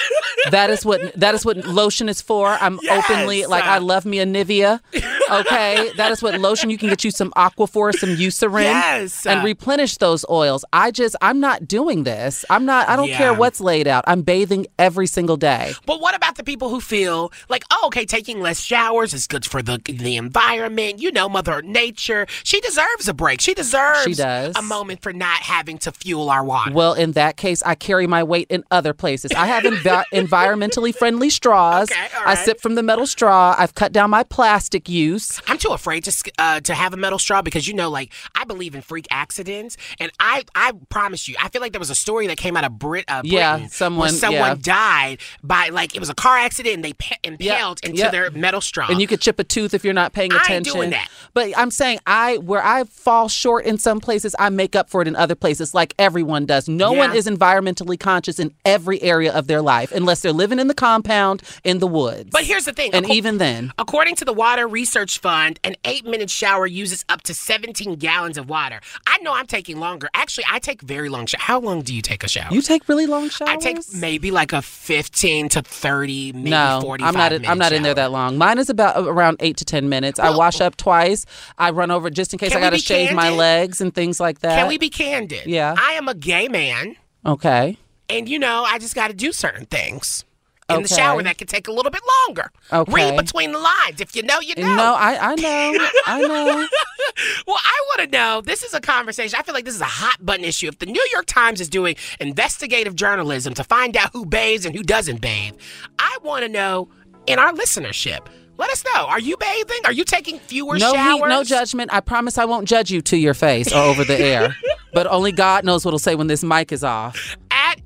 That is what that is what lotion is for. I'm <laughs> openly like I love me a Nivea. Okay, that is what lotion you can get you some Aquaphor, some Eucerin, Yes. and replenish those oils. I just I'm not doing this. I'm not. I don't care what's laid out. I'm bathing every single day. But what about the people who feel like, oh, okay, taking less showers is good for the the environment? You know, Mother Nature. She deserves a break. She deserves She does. a moment for not having to fuel our water. Well, in that case, I carry my weight in other places. I have envi- <laughs> environmentally friendly straws. I sip from the metal straw. I've cut down my plastic use. I'm too afraid to uh, to have a metal straw because you know, like I believe in freak accidents, and I I promise you, I feel like there was a story that came out of Brit uh, Yeah, someone- someone yeah. died by like it was a car accident and they pe- impaled into yeah. their metal straw. And you could chip a tooth if you're not paying attention. doing that. But I'm saying I where I fall short in some places, I make up for it in other places, like everyone does. No one is environmentally conscious in every area of their life unless they're living in the compound in the woods. But here's the thing, And acco- even then. According to the Water Research Fund, an eight minute shower uses up to 17 gallons of water. I know I'm taking longer. Actually, I take very long showers. How long do you take a shower? You take really long showers? I take maybe like a 15 to 30, maybe no, 45 I'm not. In, I'm not in there that long. Mine is about uh, around eight to ten minutes. I wash up twice. I run over just in case I got to shave my legs and things like that. Can we be candid? Yeah. I am a gay man, Okay. And you know, I just got to do certain things in the shower that can take a little bit longer. Okay. Read between the lines. If you know, you know. No, I I know. <laughs> I know. Well, I want to know. This is a conversation. I feel like this is a hot button issue. If the New York Times is doing investigative journalism to find out who bathes and who doesn't bathe, I want to know in our listenership. Let us know. Are you bathing? Are you taking fewer no showers? heat, no judgment. I promise I won't judge you to your face or over the air. <laughs> But only God knows what'll say when this mic is off.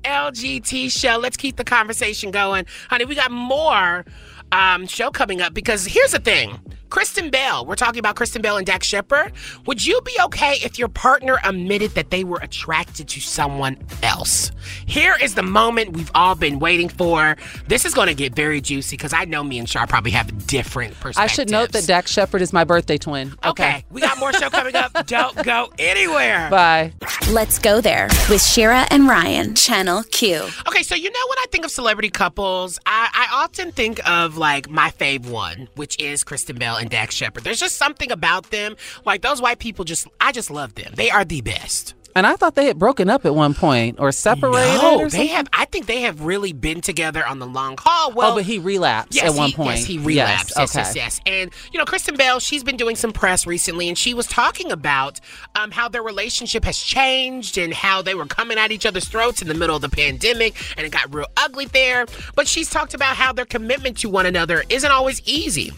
At LGT Show. Let's keep the conversation going. Honey, we got more um, show coming up because here's the thing. Kristen Bell, we're talking about Kristen Bell and Dax Shepard. Would you be okay if your partner admitted that they were attracted to someone else? Here is the moment we've all been waiting for. This is going to get very juicy because I know me and Shar probably have different perspectives. I should note that Dax Shepard is my birthday twin. Okay, we got more show coming up. <laughs> Don't go anywhere. Bye. Let's go there with Shira and Ryan, Channel Q. Okay, so you know when I think of celebrity couples, I, I often think of like my fave one, which is Kristen Bell and Dax Shepard. There's just something about them, like those white people. Just I just love them. They are the best. And I thought they had broken up at one point or separated. No, or they have. I think they have really been together on the long haul. Well, oh, but he relapsed Yes, at one he, point. Yes, he relapsed. Yes, okay. yes, yes. And you know, Kristen Bell, she's been doing some press recently, and she was talking about um, how their relationship has changed and how they were coming at each other's throats in the middle of the pandemic, and it got real ugly there. But she's talked about how their commitment to one another isn't always easy.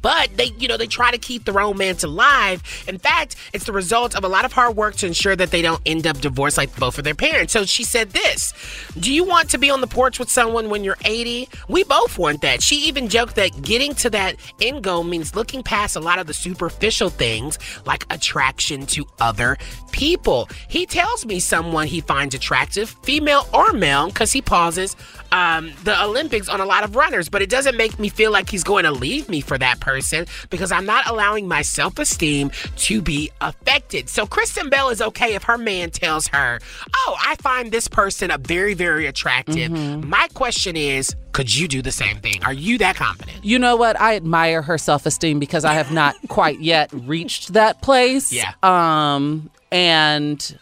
But they, you know, they try to keep the romance alive. In fact, it's the result of a lot of hard work to ensure that they don't end up divorced like both of their parents. So she said this Do you want to be on the porch with someone when you're 80? We both want that. She even joked that getting to that end goal means looking past a lot of the superficial things like attraction to other people. He tells me someone he finds attractive, female or male, because he pauses um, the Olympics on a lot of runners, but it doesn't make me feel like he's going to leave me for that person because I'm not allowing my self esteem to be affected. So Kristen Bell is okay if her man tells her, Oh, I find this person a very, very attractive. My question is, could you do the same thing? Are you that confident? You know what? I admire her self esteem because I have not quite yet reached that place. Yeah. Um, and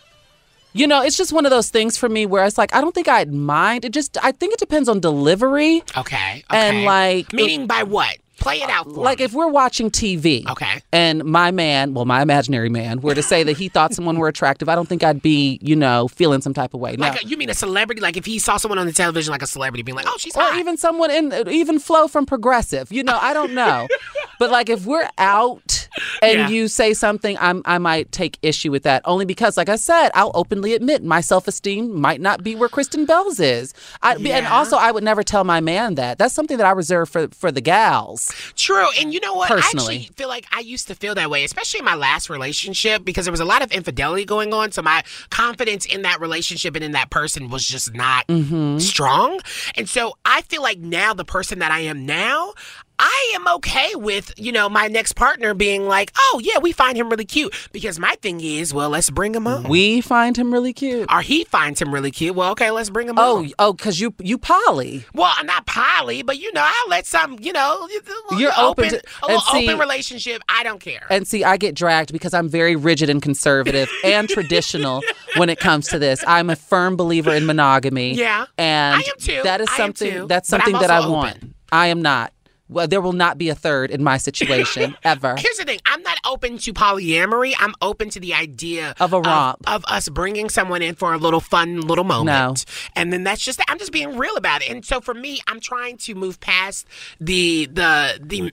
you know, it's just one of those things for me where it's like I don't think I'd mind. It just I think it depends on delivery. Okay. And like meaning by what? Play it out for like me. if we're watching TV, Okay. and my man, well, my imaginary man, were to say that he thought someone were attractive, I don't think I'd be, you know, feeling some type of way. No. Like, you mean a celebrity? Like, if he saw someone on the television, like a celebrity, being like, "Oh, she's or hot." even someone in even Flo from progressive you know i don't know <laughs> but like if we're out <laughs> and Yeah. you say something i'm i might take issue with that only because like i said i'll openly admit my self-esteem might not be where kristen bell's is I, and also i would never tell my man that that's something that i reserve for for the gals True. And you know what? Personally. I actually feel like I used to feel that way, especially in my last relationship, because there was a lot of infidelity going on. So my confidence in that relationship and in that person was just not mm-hmm. strong. And so I feel like now, the person that I am now, I am okay with, you know, my next partner being like, oh, yeah, we find him really cute. Because my thing is, well, let's bring him on. we find him really cute or he finds him really cute. Well, okay, let's bring him oh on. oh because you you poly Well, I'm not poly, but you know, I'll let some, you know, You're open, open to- a little see- open relationship. I don't care. And see, I get dragged because I'm very rigid and conservative <laughs> and traditional when it comes to this. I'm a firm believer in monogamy. Yeah, and I am too. That is I something. too, that's something that I want. open. I am not. Well, there will not be a third in my situation <laughs> ever. Here's the thing: I'm not open to polyamory. I'm open to the idea Of a romp. of, us bringing someone in for a little fun little moment. No. And then that's just I'm just being real about it. And so for me, I'm trying to move past the the the.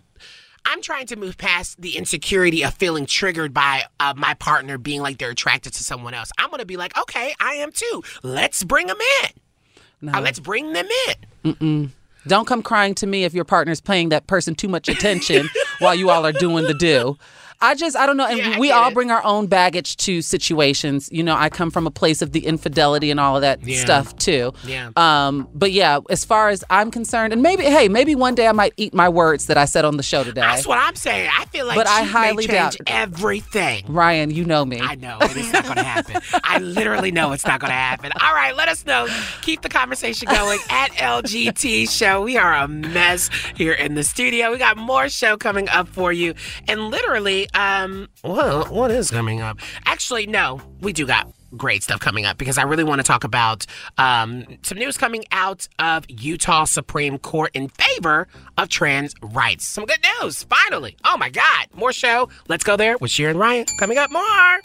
I'm trying to move past the insecurity of feeling triggered by uh, my partner being like they're attracted to someone else. I'm gonna be like, okay, I am too. Let's bring them in. Uh, let's bring them in. Mm-mm. Don't come crying to me if your partner's paying that person too much attention while you all are doing the do. I just, I don't know. And Yeah, we all it. bring our own baggage to situations. You know, I come from a place of the infidelity and all of that Yeah. stuff too. Yeah. Um, but yeah, as far as I'm concerned, and maybe, hey, maybe one day I might eat my words that I said on the show today. That's what I'm saying. I feel like But I highly doubt- everything. Ryan, you know me. I know it is not going to happen. I literally know it's not going to happen. All right, let us know. Keep the conversation going at LGT Show. We are a mess here in the studio. We got more show coming up for you, and literally, um, well, what is coming up? Actually, no, we do got great stuff coming up because I really want to talk about um, some news coming out of Utah Supreme Court in favor of trans rights. Some good news, finally. Oh my God, more show. Let's go there with Sharon Ryan. Coming up more.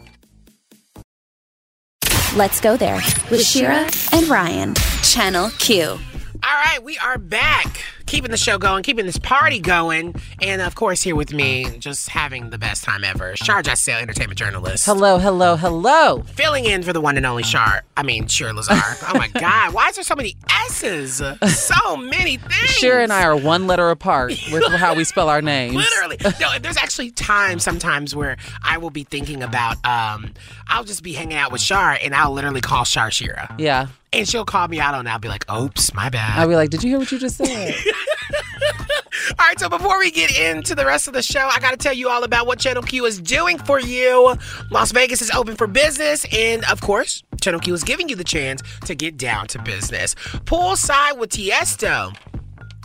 Let's go there with Shira and Ryan, Channel Q. All right, we are back. Keeping the show going, keeping this party going, and of course, here with me, just having the best time ever. Shar Jossell, entertainment journalist. Hello, hello, hello. Filling in for the one and only Shar. I mean, Shir Lazar. <laughs> oh my God, why is there so many S's? So many things. Shira and I are one letter apart <laughs> with how we spell our names. Literally. <laughs> No, there's actually times sometimes where I will be thinking about, um, I'll just be hanging out with Shar and I'll literally call Shar Shira. Yeah. And she'll call me out on it. I'll be like, oops, my bad. I'll be like, did you hear what you just said? <laughs> All right, so before we get into the rest of the show, I got to tell you all about what Channel Q is doing for you. Las Vegas is open for business, and of course, Channel Q is giving you the chance to get down to business. Poolside with Tiesto.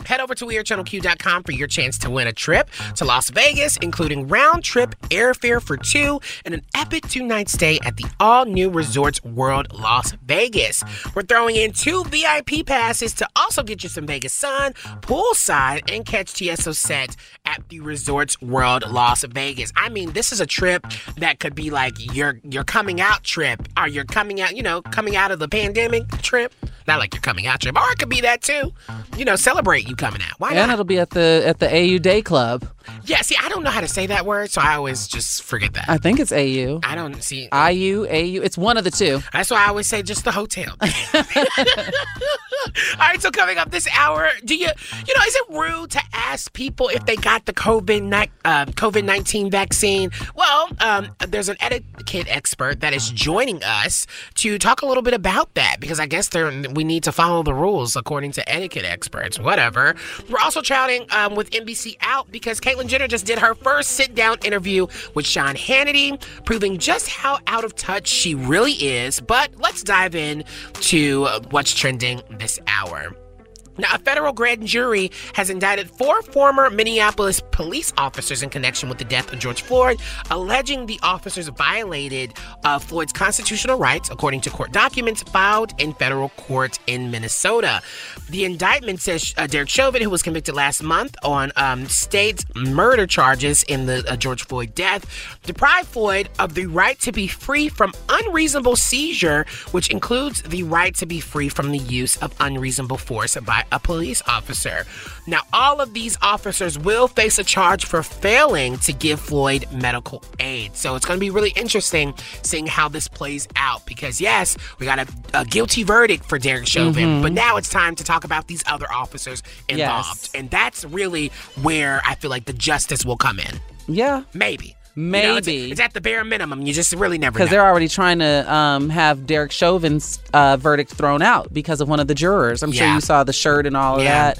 Head over to WeAreChannelQ.com for your chance to win a trip to Las Vegas, including round trip airfare for two and an epic two night stay at the all new Resorts World Las Vegas. We're throwing in two VIP passes to also get you some Vegas sun, poolside, and catch Tiesto set at the Resorts World Las Vegas. I mean, this is a trip that could be like your your coming out trip, or your coming out, you know, coming out of the pandemic trip. Not like your coming out trip, or it could be that too. You know, celebrate you coming out. Why and not? it'll be at the at the Ayu Day Club. Yeah, see, I don't know how to say that word, so I always just forget that. I think it's AU. I don't see. IU, AU. It's one of the two. That's why I always say just the hotel. <laughs> <laughs> All right, so coming up this hour, do you, you know, is it rude to ask people if they got the COVID ni- uh, COVID nineteen vaccine? Well, um, there's an etiquette expert that is joining us to talk a little bit about that because I guess there we need to follow the rules according to etiquette experts. Whatever. We're also chatting um, with NBC Out because Caitlyn Jenner just did her first sit down interview with Sean Hannity, proving just how out of touch she really is. But let's dive in to what's trending this hour. Now, a federal grand jury has indicted four former Minneapolis police officers in connection with the death of George Floyd, alleging the officers violated uh, Floyd's constitutional rights, according to court documents filed in federal court in Minnesota. The indictment says uh, Derek Chauvin, who was convicted last month on um, state murder charges in the uh, George Floyd death, deprived Floyd of the right to be free from unreasonable seizure, which includes the right to be free from the use of unreasonable force by a police officer. Now, all of these officers will face a charge for failing to give Floyd medical aid. So it's going to be really interesting seeing how this plays out because, yes, we got a, a guilty verdict for Derek Chauvin, Mhm. but now it's time to talk about these other officers involved. Yes. And that's really where I feel like the justice will come in. Yeah. Maybe. You know, it's- Maybe. it's, at the bare minimum. You just really never Because they're already trying to um, have Derek Chauvin's uh, verdict thrown out because of one of the jurors. I'm sure you saw the shirt and all of Yeah. that.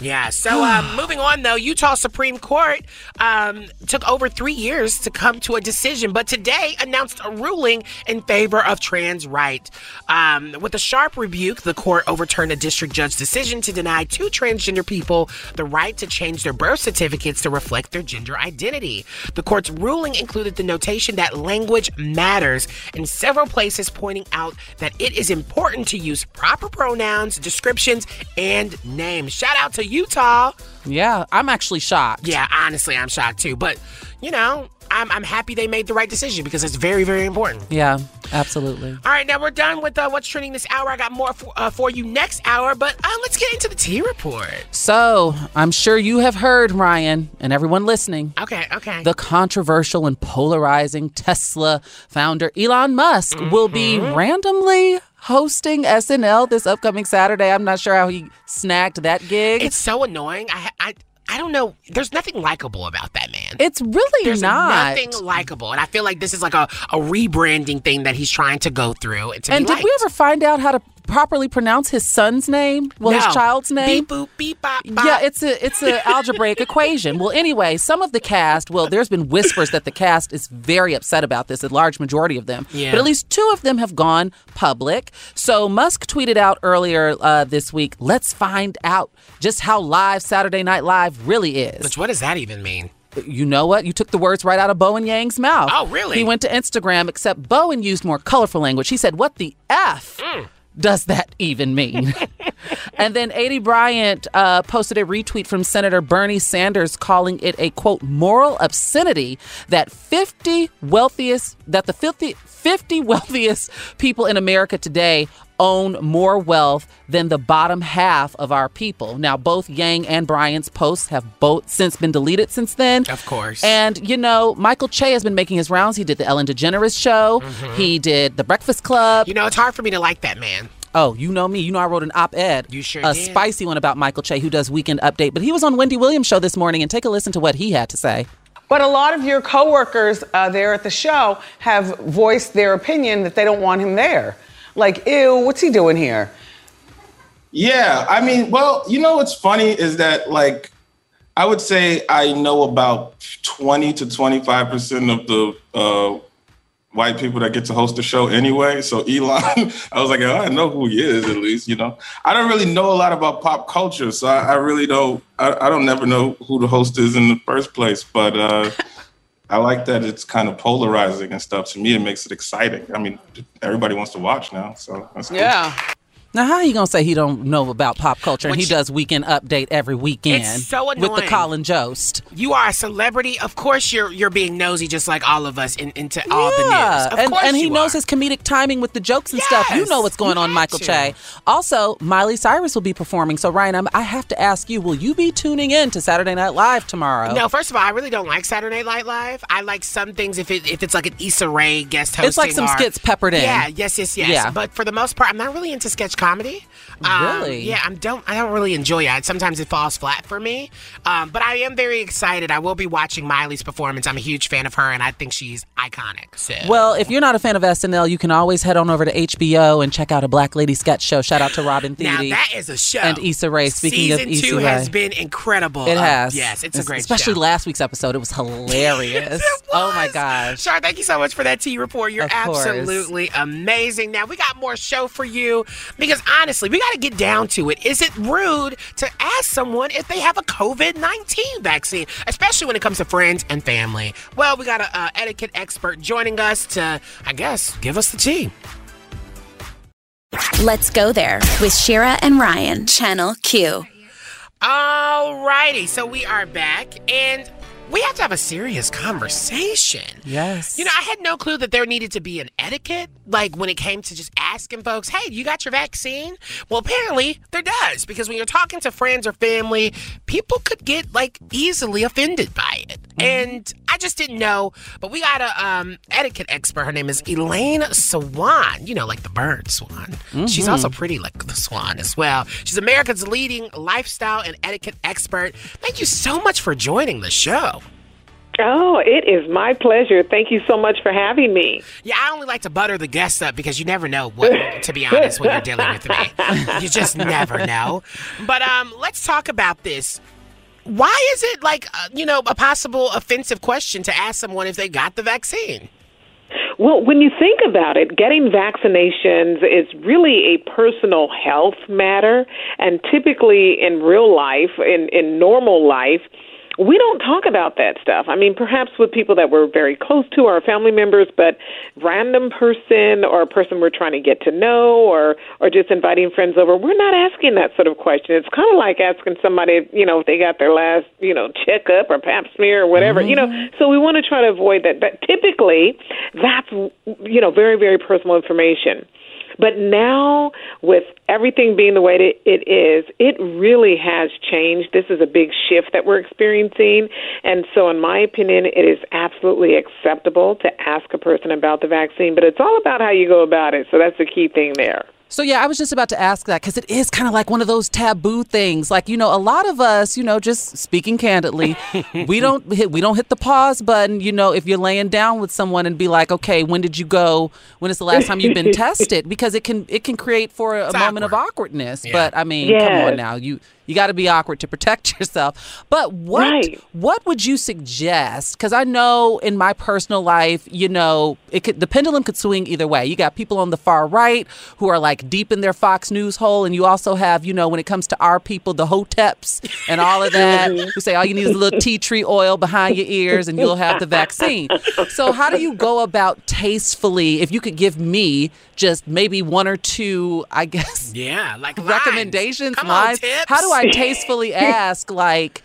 Yeah. So um, <sighs> moving on, though, Utah Supreme Court um, took over three years to come to a decision, but today announced a ruling in favor of trans right. Um, with a sharp rebuke, the court overturned a district judge's decision to deny two transgender people the right to change their birth certificates to reflect their gender identity. The court's ruling included the notation that language matters in several places, pointing out that it is important to use proper pronouns, descriptions, and names. Shout out to Utah. Yeah, I'm actually shocked. Yeah, honestly, I'm shocked too. But, you know, I'm, I'm happy they made the right decision because it's very, very important. Yeah, absolutely. All right, now we're done with uh, what's trending this hour. I got more for, uh, for you next hour, but uh, let's get into the T report. So I'm sure you have heard, Ryan, and everyone listening. Okay, okay. The controversial and polarizing Tesla founder Elon Musk will be Mm-hmm. randomly hosting SNL this upcoming Saturday. I'm not sure how he snagged that gig. It's so annoying. I, I, I don't know. There's nothing likable about that man. It's really There's not. nothing likable, and I feel like this is like a, a rebranding thing that he's trying to go through. And, and did we ever find out how to properly pronounce his son's name? Well, No. his child's name. Beep boop beep bop. bop. Yeah, it's a it's an algebraic equation. Well, anyway, some of the cast. Well, there's been whispers that the cast is very upset about this. A large majority of them, Yeah. but at least two of them have gone public. So Musk tweeted out earlier uh, this week. Let's find out just how live Saturday Night Live really is. Which what does that even mean? You know what? You took the words right out of Bowen Yang's mouth. Oh, really? He went to Instagram, except Bowen used more colorful language. He said, What the F does that even mean? <laughs> and then Aidy Bryant uh, posted a retweet from Senator Bernie Sanders calling it a quote, moral obscenity that 50 wealthiest, that the 50, 50 wealthiest people in America today own more wealth than the bottom half of our people. Now, both Yang and Bryant's posts have both since been deleted since then. Of course. And, you know, Michael Che has been making his rounds. He did the Ellen DeGeneres show, he did the Breakfast Club. You know, it's hard for me to like that man. Oh, you know me. You know I wrote an op-ed, You sure a did. spicy one about Michael Che, who does Weekend Update. But he was on Wendy Williams' show this morning, and take a listen to what he had to say. But a lot of your coworkers uh, there at the show have voiced their opinion that they don't want him there. Like, ew, what's he doing here? Yeah, I mean, well, you know what's funny is that like I would say I know about 20 to 25% of the uh, white people that get to host the show anyway. So Elon, <laughs> I was like, oh, I know who he is at least, you know. I don't really know a lot about pop culture, so I, I really don't I, I don't never know who the host is in the first place. But uh <laughs> I like that it's kind of polarizing and stuff. To me, it makes it exciting. I mean, everybody wants to watch now, so that's cool. Now, how are you gonna say he don't know about pop culture and he does Weekend Update every weekend It's so with the. Colin Jost? You are a celebrity. Of course, you're you're being nosy, just like all of us, in, into all the news. Of and, course and he you knows his comedic timing with the jokes and stuff. You know what's going on, Michael to. Che. Also, Miley Cyrus will be performing. So, Ryan, I'm, I have to ask you: Will you be tuning in to Saturday Night Live tomorrow? No, first of all, I really don't like Saturday Night Live. I like some things if it if it's like an Issa Rae guest hosting. It's like some or- skits peppered in. Yeah, yes, yes, yes. Yeah. But for the most part, I'm not really into sketch comedy. Um, Really? Yeah, I'm don't I don't really enjoy it. Sometimes it falls flat for me. Um, but I am very excited. I will be watching Miley's performance. I'm a huge fan of her, and I think she's iconic. So. Well, if you're not a fan of SNL, you can always head on over to HBO and check out a Black Lady sketch show. Shout out to Robin <sighs> now that is a show. and Issa Rae. Speaking Season of Issa two has been incredible. it Uh, has. yes, it's a great show. especially show. last week's episode. It was <laughs> hilarious. Oh my gosh. Shar, thank you so much for that tea report. You're absolutely amazing. Now, we got more show for you because honestly, we got to get down to it. Is it rude to ask someone if they have a COVID 19 vaccine, especially when it comes to friends and family? Well, we got an uh, etiquette expert joining us to, I guess, give us the tea. Let's go there with Shira and Ryan, Channel Q. Alrighty, so we are back and we have to have a serious conversation. Yes. You know, I had no clue that there needed to be an etiquette, like when it came to just asking folks, hey, you got your vaccine? Well, apparently there does, because when you're talking to friends or family, people could get like easily offended by it. And I just didn't know, but we got a um, etiquette expert. Her name is Elaine Swann, you know, like the bird swan. She's Mhm. also pretty like the swan as well. She's America's leading lifestyle and etiquette expert. Thank you so much for joining the show. Oh, it is my pleasure. Thank you so much for having me. Yeah, I only like to butter the guests up because you never know what, to be honest, when you're dealing with me. <laughs> You just never know. But um, let's talk about this. Why is it like, uh, you know, a possible offensive question to ask someone if they got the vaccine? Well, when you think about it, getting vaccinations is really a personal health matter. And typically in real life, in, in normal life, we don't talk about that stuff. I mean, perhaps with people that we're very close to, our family members, but random person or a person we're trying to get to know or or just inviting friends over, we're not asking that sort of question. It's kind of like asking somebody, you know, if they got their last, you know, checkup or pap smear or whatever, you know. Mm-hmm. So we want to try to avoid that. But typically, that's you know, very very personal information. But now, with everything being the way that it is, it really has changed. This is a big shift that we're experiencing. And so, in my opinion, it is absolutely acceptable to ask a person about the vaccine, but it's all about how you go about it. So, that's the key thing there. So yeah, I was just about to ask that because it is kind of like one of those taboo things. Like you know, a lot of us, you know, just speaking candidly, we <laughs> don't hit we don't hit the pause button. You know, if you're laying down with someone and be like, okay, when did you go? When is the last time you've been <laughs> tested? Because it can it can create for a, moment of awkwardness. But I mean, come on now, you you got to be awkward to protect <laughs> yourself. But what what would you suggest? Because I know in my personal life, you know, it could the pendulum could swing either way. You got people on the far right who are like deep in their Fox News hole, and you also have, you know, when it comes to our people, the hoteps and all of that, mm-hmm. who say all you need is a little tea tree oil behind your ears, and you'll have the vaccine. So how do you go about tastefully? If you could give me just maybe one or two, I guess, <laughs> Yeah, like recommendations, Come on, tips. How do I <laughs> tastefully ask, like,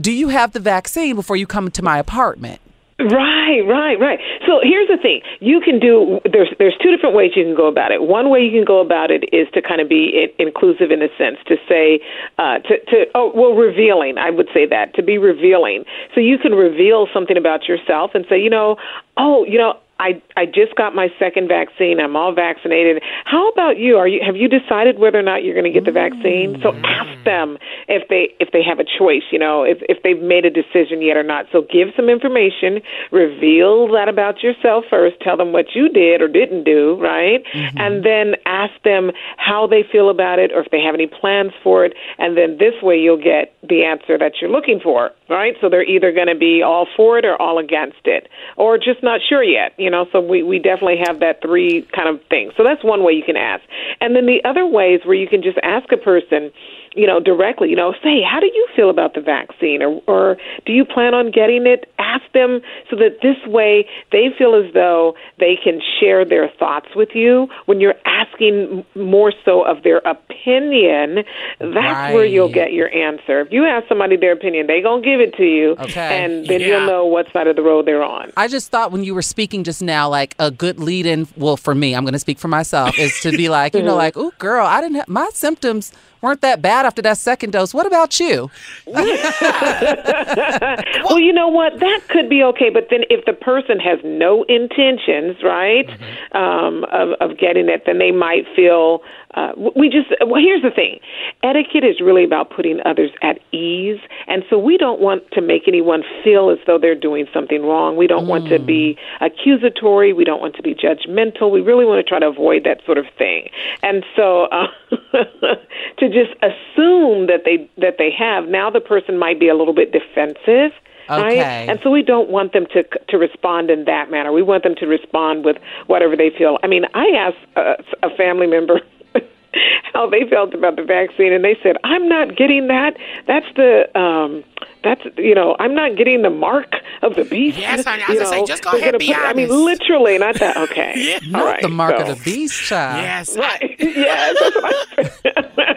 do you have the vaccine before you come to my apartment? Right, right, right. So here's the thing: you can do there's there's two different ways you can go about it. One way you can go about it is to kind of be inclusive in a sense, to say uh, to to oh well revealing. I would say that to be revealing. So you can reveal something about yourself and say, you know, oh, you know, I I just got my second vaccine. I'm all vaccinated. How about you? Are you have you decided whether or not you're going to get the vaccine? So ask them if they if they have a choice. You know, if if they've made a decision yet or not. So give some information. Reveal that about yourself first. Tell them what you did or didn't do, right? Mm-hmm. And then ask them how they feel about it or if they have any plans for it. And then this way you'll get the answer that you're looking for, right? So they're either going to be all for it or all against it, or just not sure yet. You know, so we, we definitely have that three kind of thing. So that's one way you can ask. And then the other ways where you can just ask a person, you know, directly, you know, say, how do you feel about the vaccine? Or, or do you plan on getting it? Ask them so that this way they feel as though they can share their thoughts with you. When you're asking more so of their opinion, that's Right. where you'll get your answer. If you ask somebody their opinion, they're going to give it to you. Okay. And then Yeah. you'll know what side of the road they're on. I just thought when you were speaking just now, like a good lead in, well, for me, I'm going to speak for myself, is to be like, you know, <laughs> like, oh, girl, I didn't have, my symptoms weren't that bad after that second dose. What about you? <laughs> well, you know what? That could be okay, but then if the person has no intentions, right, um, of, of getting it, then they might feel. Uh, we just well, here's the thing: etiquette is really about putting others at ease, and so we don't want to make anyone feel as though they're doing something wrong. We don't want to be accusatory. We don't want to be judgmental. We really want to try to avoid that sort of thing. And so, uh, <laughs> to just assume that they that they have now, the person might be a little bit defensive. Right? And so we don't want them to to respond in that manner. We want them to respond with whatever they feel. I mean, I asked a, a family member <laughs> how they felt about the vaccine, and they said, "I'm not getting that. That's the um, that's you know, I'm not getting the mark of the beast." Yes, honey, I was You gonna say, just go ahead, gonna be put it- I mean, literally, not that. Okay, <laughs> Yeah. Not right. the mark so. of the beast, child. Yes. Right. <laughs> yes. That's what I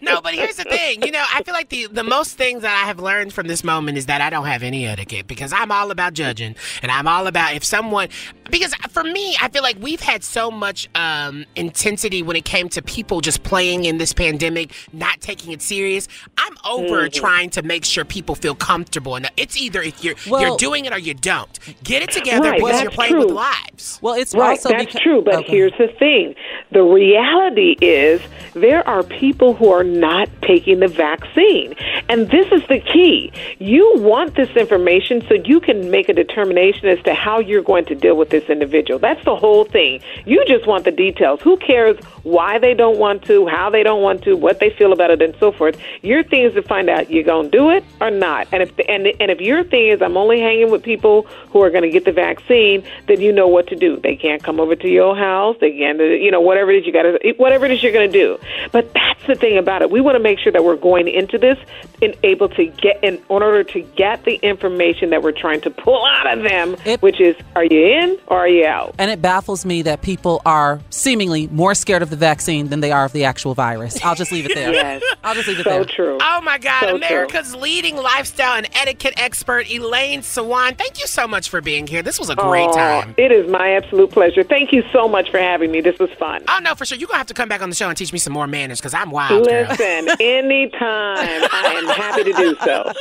no, but here's the thing. You know, I feel like the the most things that I have learned from this moment is that I don't have any etiquette because I'm all about judging and I'm all about if someone because for me, I feel like we've had so much um, intensity when it came to people just playing in this pandemic, not taking it serious. I'm over Mhm. Trying to make sure people feel comfortable, and it's either if you're Well- you're doing it or you don't. Get it together Right, because you're playing with lives. Well, it's right, also that's beca- true. But Okay. here's the thing: the reality is there are people who are not taking the vaccine, and this is the key. You want this information so you can make a determination as to how you're going to deal with this individual. That's the whole thing. You just want the details. Who cares why they don't want to, how they don't want to, what they feel about it, and so forth? Your thing is to find out you gonna do it or not. And if and and if your thing is I'm only hanging with people who are going to get the vaccine, then you know what to do. They can't come over to your house. They can't, you know, whatever it is you got to, whatever it is you're going to do. But that's the thing about it. We want to make sure that we're going into this and able to get in, in order to get the information that we're trying to pull out of them, which is, are you in or are you out? And it baffles me that people are seemingly more scared of the vaccine than they are of the actual virus. I'll just leave it there. <laughs> Yes. I'll just leave it So there. true. Oh my God, So true. America's leading lifestyle and etiquette expert, Elaine Swann. Thank you so much for being here. This was a great Oh, time. It is my absolute pleasure. Thank you so much for having me. This was fun. Oh no, for sure. You're gonna have to come back on the show and teach me some more manners because I'm wild. girl. Listen, <laughs> anytime. I am happy to do so. All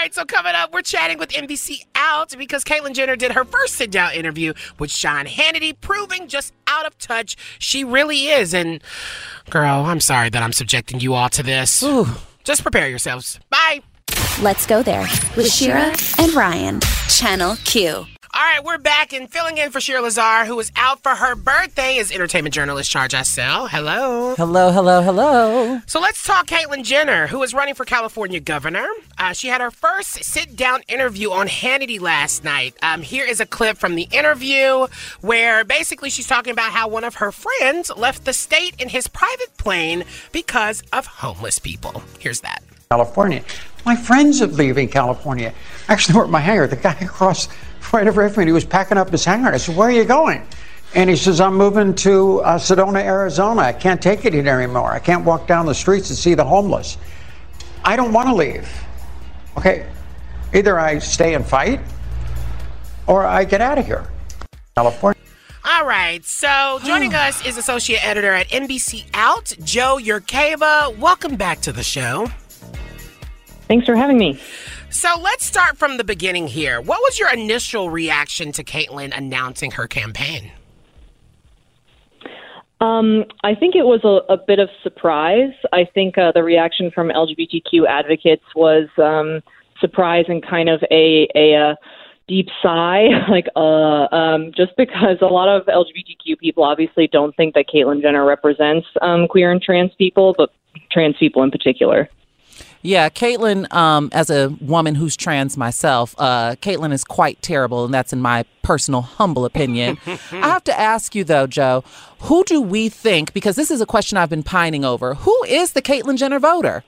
right, so coming up, we're chatting with NBC Out because Caitlyn Jenner did her first sit down interview with Sean Hannity, proving just out of touch she really is. And girl, I'm sorry that I'm subjecting you all to this. Just prepare yourselves. Bye. Let's go there with Shira and Ryan, Channel Q. All right, we're back and filling in for Shira Lazar, who is out for her birthday, is entertainment journalist Shar Jossell. Hello. Hello, hello, hello. So let's talk Caitlyn Jenner, who is running for California governor. Uh, she had her first sit down interview on Hannity last night. Um, here is a clip from the interview where basically she's talking about how one of her friends left the state in his private plane because of homeless people. Here's that. California. My friends are leaving California. Actually, were at my hangar. The guy <laughs> across right over from me, he was packing up his hangar. I said, "Where are you going?" And he says, "I'm moving to uh, Sedona, Arizona. I can't take it here anymore. I can't walk down the streets and see the homeless. I don't want to leave." Okay. Either I stay and fight or I get out of here. California. All right. So joining <sighs> us is associate editor at NBC Out, Joe Yurcaba. Welcome back to the show. Thanks for having me. So let's start from the beginning here. What was your initial reaction to Caitlyn announcing her campaign? Um, I think it was a, a bit of surprise. I think uh, the reaction from LGBTQ advocates was um, surprise and kind of a a, a deep sigh, <laughs> like uh, um, just because a lot of LGBTQ people obviously don't think that Caitlyn Jenner represents um, queer and trans people, but trans people in particular. Yeah, Caitlyn, um, as a woman who's trans myself, uh, Caitlyn is quite terrible, and that's in my personal, humble opinion. <laughs> I have to ask you, though, Joe, who do we think, because this is a question I've been pining over, who is the Caitlyn Jenner voter?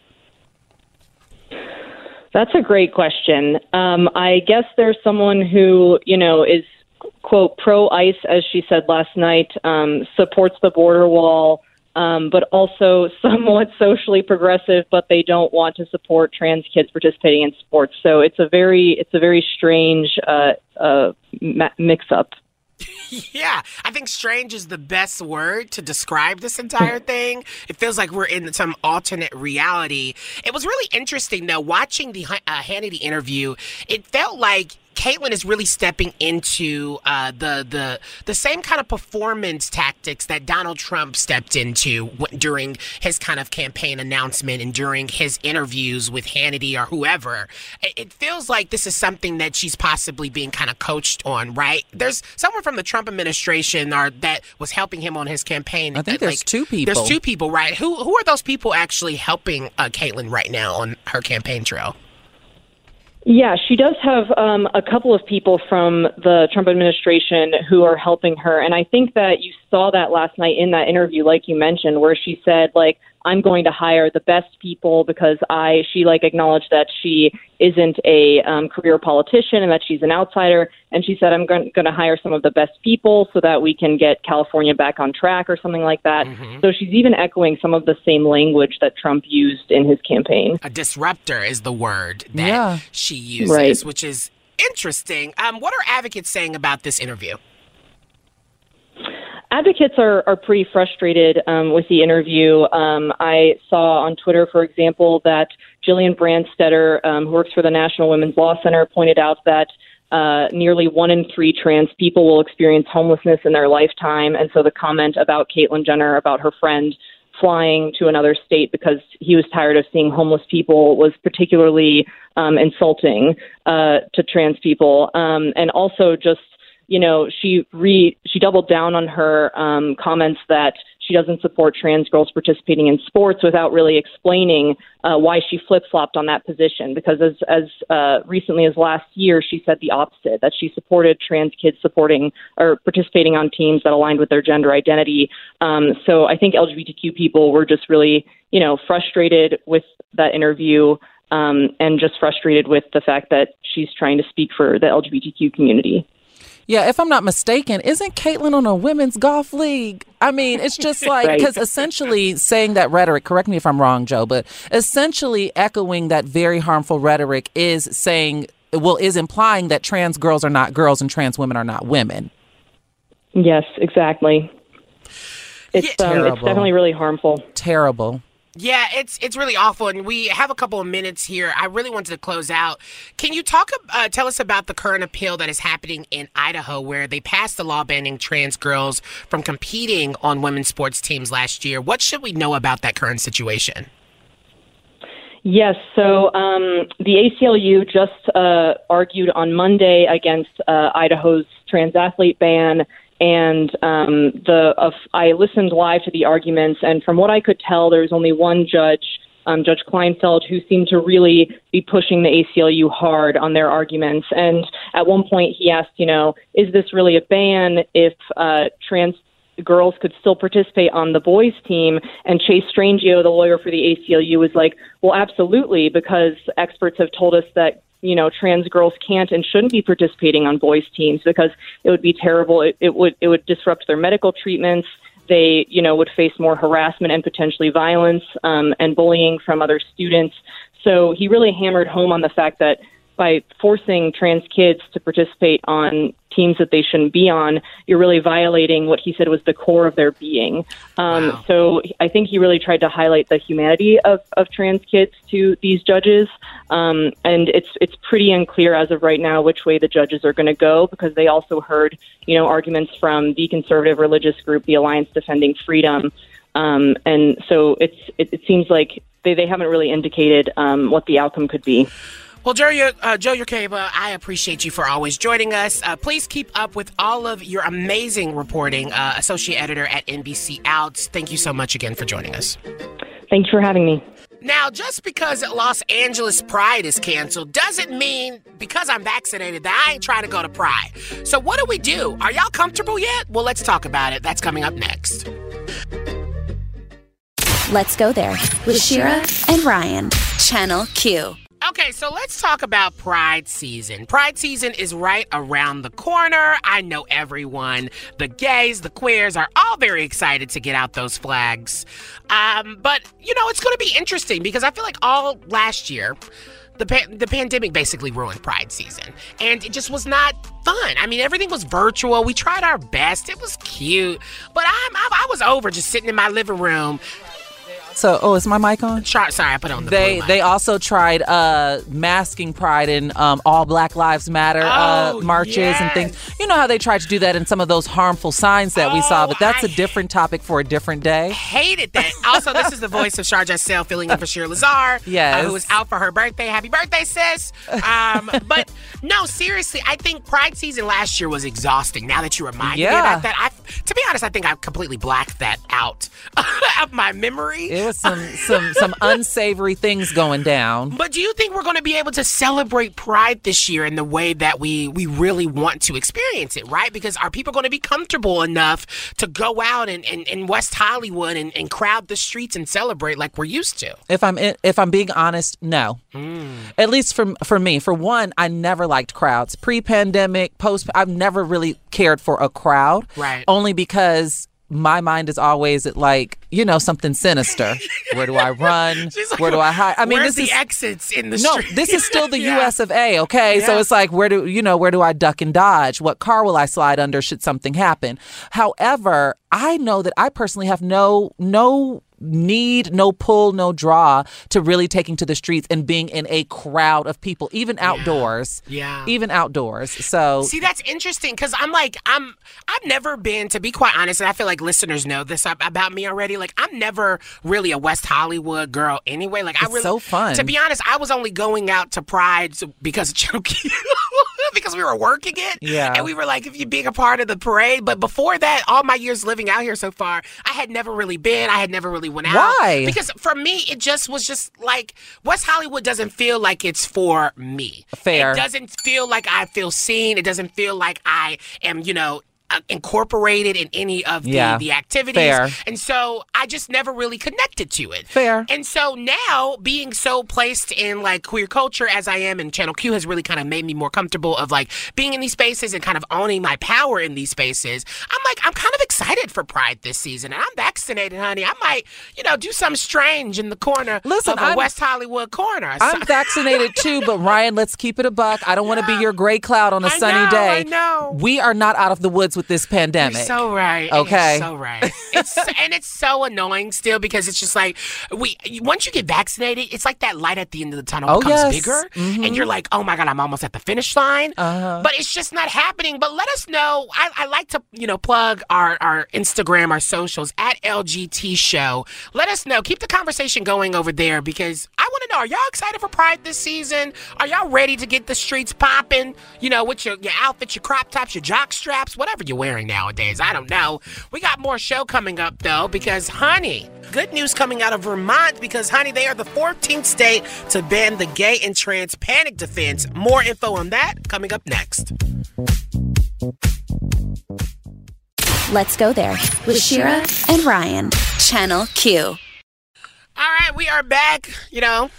That's a great question. Um, I guess there's someone who, you know, is, quote, pro ICE, as she said last night, um, supports the border wall um, but also <laughs> somewhat socially progressive, but they don't want to support trans kids participating in sports. So it's a very it's a very strange uh, uh, mix up. <laughs> yeah, I think strange is the best word to describe this entire <laughs> thing. It feels like we're in some alternate reality. It was really interesting, though, watching the uh, Hannity interview. It felt like Caitlyn is really stepping into uh, the the the same kind of performance tactics that Donald Trump stepped into w- during his kind of campaign announcement and during his interviews with Hannity or whoever. It, it feels like this is something that she's possibly being kind of coached on, right? There's someone from the Trump administration or that was helping him on his campaign. I think there's like, two people. There's two people, right? Who who are those people actually helping uh, Caitlyn right now on her campaign trail? Yeah, she does have um, a couple of people from the Trump administration who are helping her. And I think that you saw that last night in that interview, like you mentioned, where she said, like, I'm going to hire the best people because I she like acknowledged that she isn't a um, career politician and that she's an outsider and she said I'm going to hire some of the best people so that we can get California back on track or something like that. Mm-hmm. So she's even echoing some of the same language that Trump used in his campaign. A disruptor is the word that yeah. she uses, right. which is interesting. Um, what are advocates saying about this interview? Advocates are, are pretty frustrated um, with the interview. Um, I saw on Twitter, for example, that Gillian Branstetter, um, who works for the National Women's Law Center, pointed out that uh, nearly one in three trans people will experience homelessness in their lifetime. And so the comment about Caitlyn Jenner, about her friend flying to another state because he was tired of seeing homeless people, was particularly um, insulting uh, to trans people. Um, and also just you know, she re she doubled down on her um, comments that she doesn't support trans girls participating in sports without really explaining uh, why she flip flopped on that position. Because as as uh, recently as last year, she said the opposite that she supported trans kids supporting or participating on teams that aligned with their gender identity. Um, so I think LGBTQ people were just really you know frustrated with that interview. Um, and just frustrated with the fact that she's trying to speak for the LGBTQ community. Yeah, if I'm not mistaken, isn't Caitlyn on a women's golf league? I mean, it's just <laughs> like because right. essentially saying that rhetoric. Correct me if I'm wrong, Joe, but essentially echoing that very harmful rhetoric is saying, well, is implying that trans girls are not girls and trans women are not women. Yes, exactly. It's yeah, um, it's definitely really harmful. Terrible. Yeah, it's it's really awful, and we have a couple of minutes here. I really wanted to close out. Can you talk, uh, tell us about the current appeal that is happening in Idaho, where they passed the law banning trans girls from competing on women's sports teams last year? What should we know about that current situation? Yes, so um, the ACLU just uh, argued on Monday against uh, Idaho's trans athlete ban and um, the uh, I listened live to the arguments, and from what I could tell, there was only one judge, um, Judge Kleinfeld, who seemed to really be pushing the ACLU hard on their arguments. And at one point, he asked, you know, is this really a ban if uh, trans girls could still participate on the boys team. And Chase Strangio, the lawyer for the ACLU, was like, well, absolutely, because experts have told us that you know trans girls can't and shouldn't be participating on boys teams because it would be terrible. It, it would it would disrupt their medical treatments. They you know would face more harassment and potentially violence um, and bullying from other students. So he really hammered home on the fact that by forcing trans kids to participate on teams that they shouldn't be on, you're really violating what he said was the core of their being. Um, So I think he really tried to highlight the humanity of, of trans kids to these judges. Um, and it's it's pretty unclear as of right now which way the judges are going to go because they also heard you know arguments from the conservative religious group, the Alliance Defending Freedom. Um, and so it's it, it seems like they, they haven't really indicated um, what the outcome could be. Well, Joe, Yer- uh, Joe Yurcaba, I appreciate you for always joining us. Uh, please keep up with all of your amazing reporting, uh, associate editor at NBC Outs. Thank you so much again for joining us. Thanks for having me. Now, just because Los Angeles Pride is canceled doesn't mean because I'm vaccinated that I ain't trying to go to Pride. So, what do we do? Are y'all comfortable yet? Well, let's talk about it. That's coming up next. Let's go there with Shira and Ryan, Channel Q. Okay, so let's talk about Pride season. Pride season is right around the corner. I know everyone, the gays, the queers, are all very excited to get out those flags. Um, but, you know, it's going to be interesting because I feel like all last year, the, pa- the pandemic basically ruined Pride season. And it just was not fun. I mean, everything was virtual. We tried our best. It was cute. But I'm, I, I was over just sitting in my living room So, oh, is my mic on? Try, sorry, I put it on the They they also tried uh, masking pride in um, all Black Lives Matter uh, Oh, marches and things. You know how they tried to do that in some of those harmful signs that we saw, but that's a different topic for a different day. I hated that. Also, this is the voice of Shar Jossell filling in for Shira Lazar, Yes. uh, who was out for her birthday. Happy birthday, sis! Um, but no, seriously, I think Pride season last year was exhausting. Now that you remind me about that, I, to be honest, I think I completely blacked that out <laughs> of my memory. It was some some some <laughs> unsavory things going down. But do you think we're going to be able to celebrate Pride this year in the way that we we really want to experience it, right? Because are people going to be comfortable enough to go out and in, in West Hollywood and, and crowd the streets and celebrate like we're used to? If I'm in, if I'm being honest, no. Hmm. At least for for me, for one, I never liked crowds. Pre-pandemic, post, I've never really cared for a crowd. Right. Only because my mind is always at like you know something sinister. Where do I <laughs> run? Like, Where do I hide? I mean, this the is exits in the no. street? This is still the <laughs> Yeah. U.S. of A. Okay, so it's like where do you know where do I duck and dodge? What car will I slide under should something happen? However, I know that I personally have no no need, no pull, no draw to really taking to the streets and being in a crowd of people, even outdoors. Yeah. Even outdoors. So See, that's interesting because I'm like, I'm, I've never been, to be quite honest, and I feel like listeners know this about me already. Like, I'm never really a West Hollywood girl anyway. Like, I It's really, so fun. To be honest, I was only going out to Pride because of Channel <laughs> <laughs> Because we were working it. Yeah. And we were like, if you being a part of the parade. But before that, all my years living out here so far, I had never really been. I had never really went out. Why? Because for me, it just was just like West Hollywood doesn't feel like it's for me. Fair. It doesn't feel like I feel seen. It doesn't feel like I am, you know, uh, incorporated in any of the, Yeah. the activities. Fair. And so I just never really connected to it. Fair. And so now being so placed in like queer culture as I am and Channel Q has really kind of made me more comfortable of like being in these spaces and kind of owning my power in these spaces. I'm like, I'm kind of excited for Pride this season. And I'm vaccinated, honey. I might, you know, do something strange in the corner Listen, of a I'm- West Hollywood corner. I'm vaccinated <laughs> too, but Ryan, let's keep it a buck. I don't want to be your gray cloud on a I sunny know, day. I know. We are not out of the woods with this pandemic. You're so right. Okay. So right. It's and it's so annoying still because it's just like we once you get vaccinated, it's like that light at the end of the tunnel Oh, becomes yes. bigger, Mhm. and you're like, oh my god, I'm almost at the finish line. Uh-huh. But it's just not happening. But let us know. I, I like to you know plug our our Instagram, our socials at LGT Show. Let us know. Keep the conversation going over there because I want to know: Are y'all excited for Pride this season? Are y'all ready to get the streets popping? You know, with your your outfits, your crop tops, your jock straps, whatever you're wearing nowadays. I don't know. We got more show coming up though because honey, good news coming out of Vermont because honey, they are the 14th state to ban the gay and trans panic defense. More info on that coming up next. Let's go there with Shira and Ryan, Channel Q. All right, we are back. You know.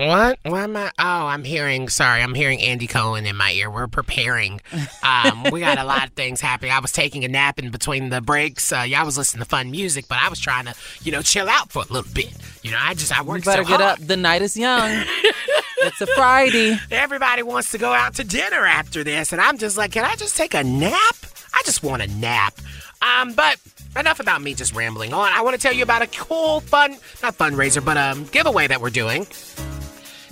What? Why am I? Oh, I'm hearing. Sorry, I'm hearing Andy Cohen in my ear. We're preparing. Um, we got a lot of things happening. I was taking a nap in between the breaks. Uh, y'all was listening to fun music, but I was trying to, you know, chill out for a little bit. You know, I just I worked. You better so get hard. up. The night is young. <laughs> It's a Friday. Everybody wants to go out to dinner after this, and I'm just like, can I just take a nap? I just want a nap. Um, but enough about me just rambling on. I want to tell you about a cool, fun, not fundraiser, but um, giveaway that we're doing.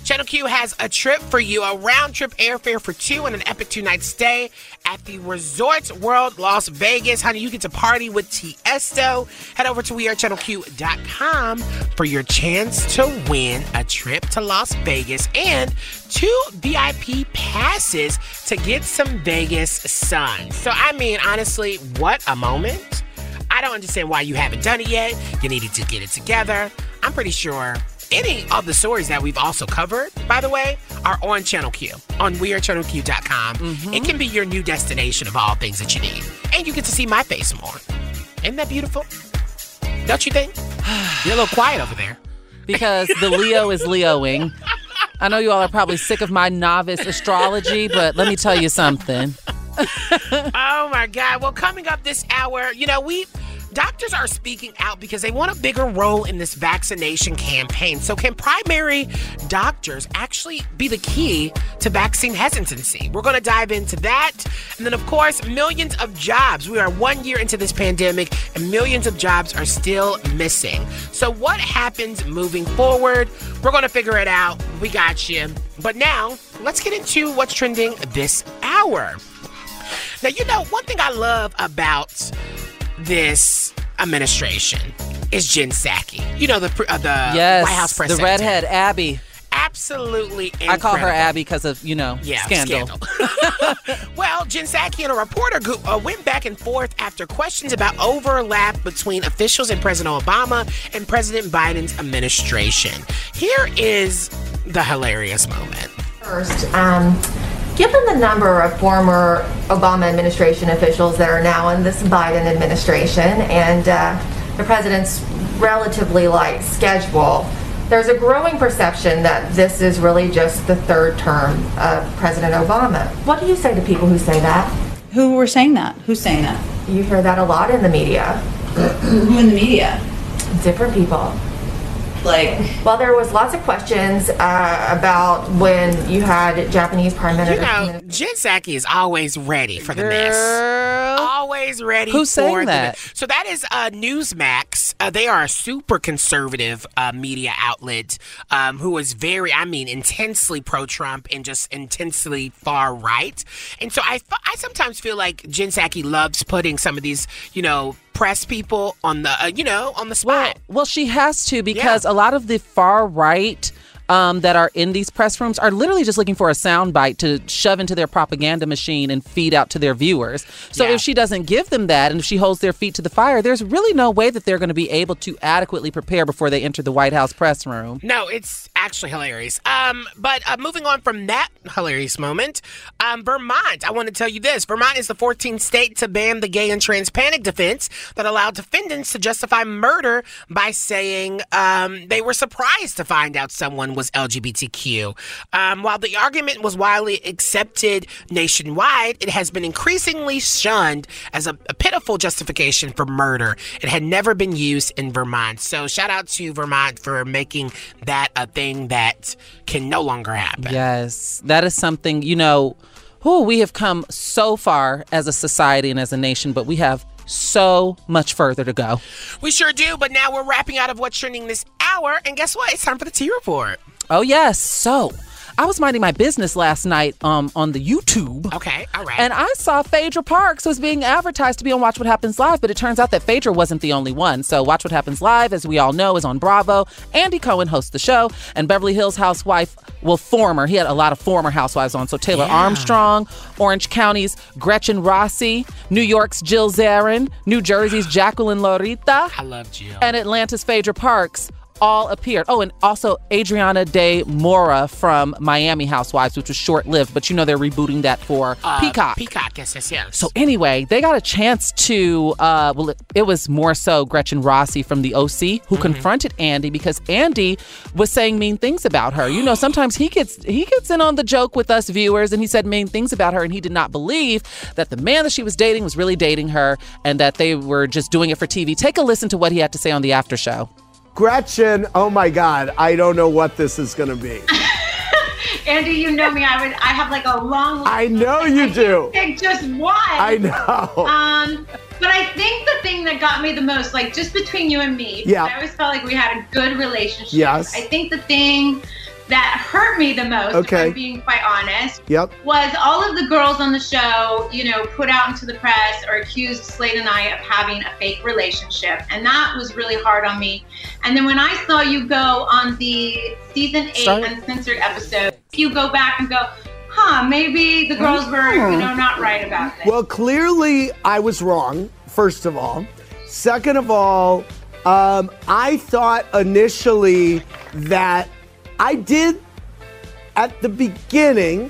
Channel Q has a trip for you, a round trip airfare for two and an epic two night stay at the Resorts World Las Vegas. Honey, you get to party with Tiesto. Head over to wearechannelq.com for your chance to win a trip to Las Vegas and two VIP passes to get some Vegas sun. So, I mean, honestly, what a moment. I don't understand why you haven't done it yet. You needed to get it together. I'm pretty sure any of the stories that we've also covered, by the way, are on Channel Q, on wearechannelq.com. Mm-hmm. It can be your new destination of all things that you need. And you get to see my face more. Isn't that beautiful? Don't you think? <sighs> You're a little quiet over there. Because the Leo is Leoing. I know you all are probably sick of my novice astrology, but let me tell you something. <laughs> oh my God. Well, coming up this hour, you know, we doctors are speaking out because they want a bigger role in this vaccination campaign. So, can primary doctors actually be the key to vaccine hesitancy? We're going to dive into that. And then, of course, millions of jobs. We are one year into this pandemic, and millions of jobs are still missing. So, what happens moving forward? We're going to figure it out. We got you. But now, let's get into what's trending this hour. Now, you know, one thing I love about this administration is Jen Psaki. You know, the, uh, the yes, White House press the secretary. redhead Abby. Absolutely I call her. Abby because of you know Yeah, scandal. <laughs> Well, Jen Psaki and a reporter go- uh, went back and forth after questions about overlap between officials in President Obama and President Biden's administration. Here is the hilarious moment. First, um, given the number of former Obama administration officials that are now in this Biden administration and uh, the president's relatively light schedule, there's a growing perception that this is really just the third term of President Obama. What do you say to people who say that? Who were saying that? Who's saying that? You hear that a lot in the media. Who in the media? Different people. Like, well, there was lots of questions uh, about when you had Japanese Prime Minister. You know, Jen Psaki is always ready for the mess. Always ready Who's for saying the that? mess. So that is uh, Newsmax. Uh, they are a super conservative uh, media outlet um, who is very, I mean, intensely pro-Trump and just intensely far right. And so I, I sometimes feel like Jen Psaki loves putting some of these, you know, press people on the, uh, you know, on the spot. Well, she has to because a lot of the far right um, that are in these press rooms are literally just looking for a soundbite to shove into their propaganda machine and feed out to their viewers. So Yeah. if she doesn't give them that and if she holds their feet to the fire, there's really no way that they're going to be able to adequately prepare before they enter the White House press room. No, it's actually hilarious. Um, but uh, moving on from that hilarious moment, um, Vermont. I want to tell you this: Vermont is the 14th state to ban the gay and trans panic defense that allowed defendants to justify murder by saying um, they were surprised to find out someone was LGBTQ. Um, while the argument was widely accepted nationwide, it has been increasingly shunned as a, a pitiful justification for murder. It had never been used in Vermont. So shout out to Vermont for making that a thing that can no longer happen. Yes, that is something, you know, who we have come so far as a society and as a nation, but we have so much further to go. We sure do, but now we're wrapping out of what's trending this hour, and guess what? It's time for the T report. Oh yes. So I was minding my business last night um, on the YouTube. Okay, all right. And I saw Phaedra Parks was being advertised to be on Watch What Happens Live, but it turns out that Phaedra wasn't the only one. So Watch What Happens Live, as we all know, is on Bravo. Andy Cohen hosts the show, and Beverly Hills housewife, well, former, he had a lot of former housewives on. So Taylor Yeah. Armstrong, Orange County's Gretchen Rossi, New York's Jill Zarin, New Jersey's Jacqueline Laurita, I love Jill. and Atlanta's Phaedra Parks all appeared. Oh, and also Adriana de Moura from Miami Housewives, which was short lived, but you know they're rebooting that for Uh, Peacock. Peacock, yes, yes, yes. So anyway, they got a chance to. Uh, well, it, was more so Gretchen Rossi from the OC who Mm-hmm. confronted Andy because Andy was saying mean things about her. You know, <gasps> sometimes he gets he gets in on the joke with us viewers, and he said mean things about her, and he did not believe that the man that she was dating was really dating her, and that they were just doing it for TV. Take a listen to what he had to say on the after show. Gretchen, oh my God, I don't know what this is going to be. <laughs> Andy, you know me. I would. I have like a long. I know you do. Pick just one. I know. Um, but I think the thing that got me the most, like just between you and me, Yeah. I always felt like we had a good relationship. Yes. I think the thing that hurt me the most, Okay. if I'm being quite honest, Yep. was all of the girls on the show, you know, put out into the press or accused Slade and I of having a fake relationship. And that was really hard on me. And then when I saw you go on the season eight Sorry. uncensored episode, you go back and go, huh, maybe the girls were, you know, not right about this. Well, clearly I was wrong, first of all. Second of all, um, I thought initially that I did at the beginning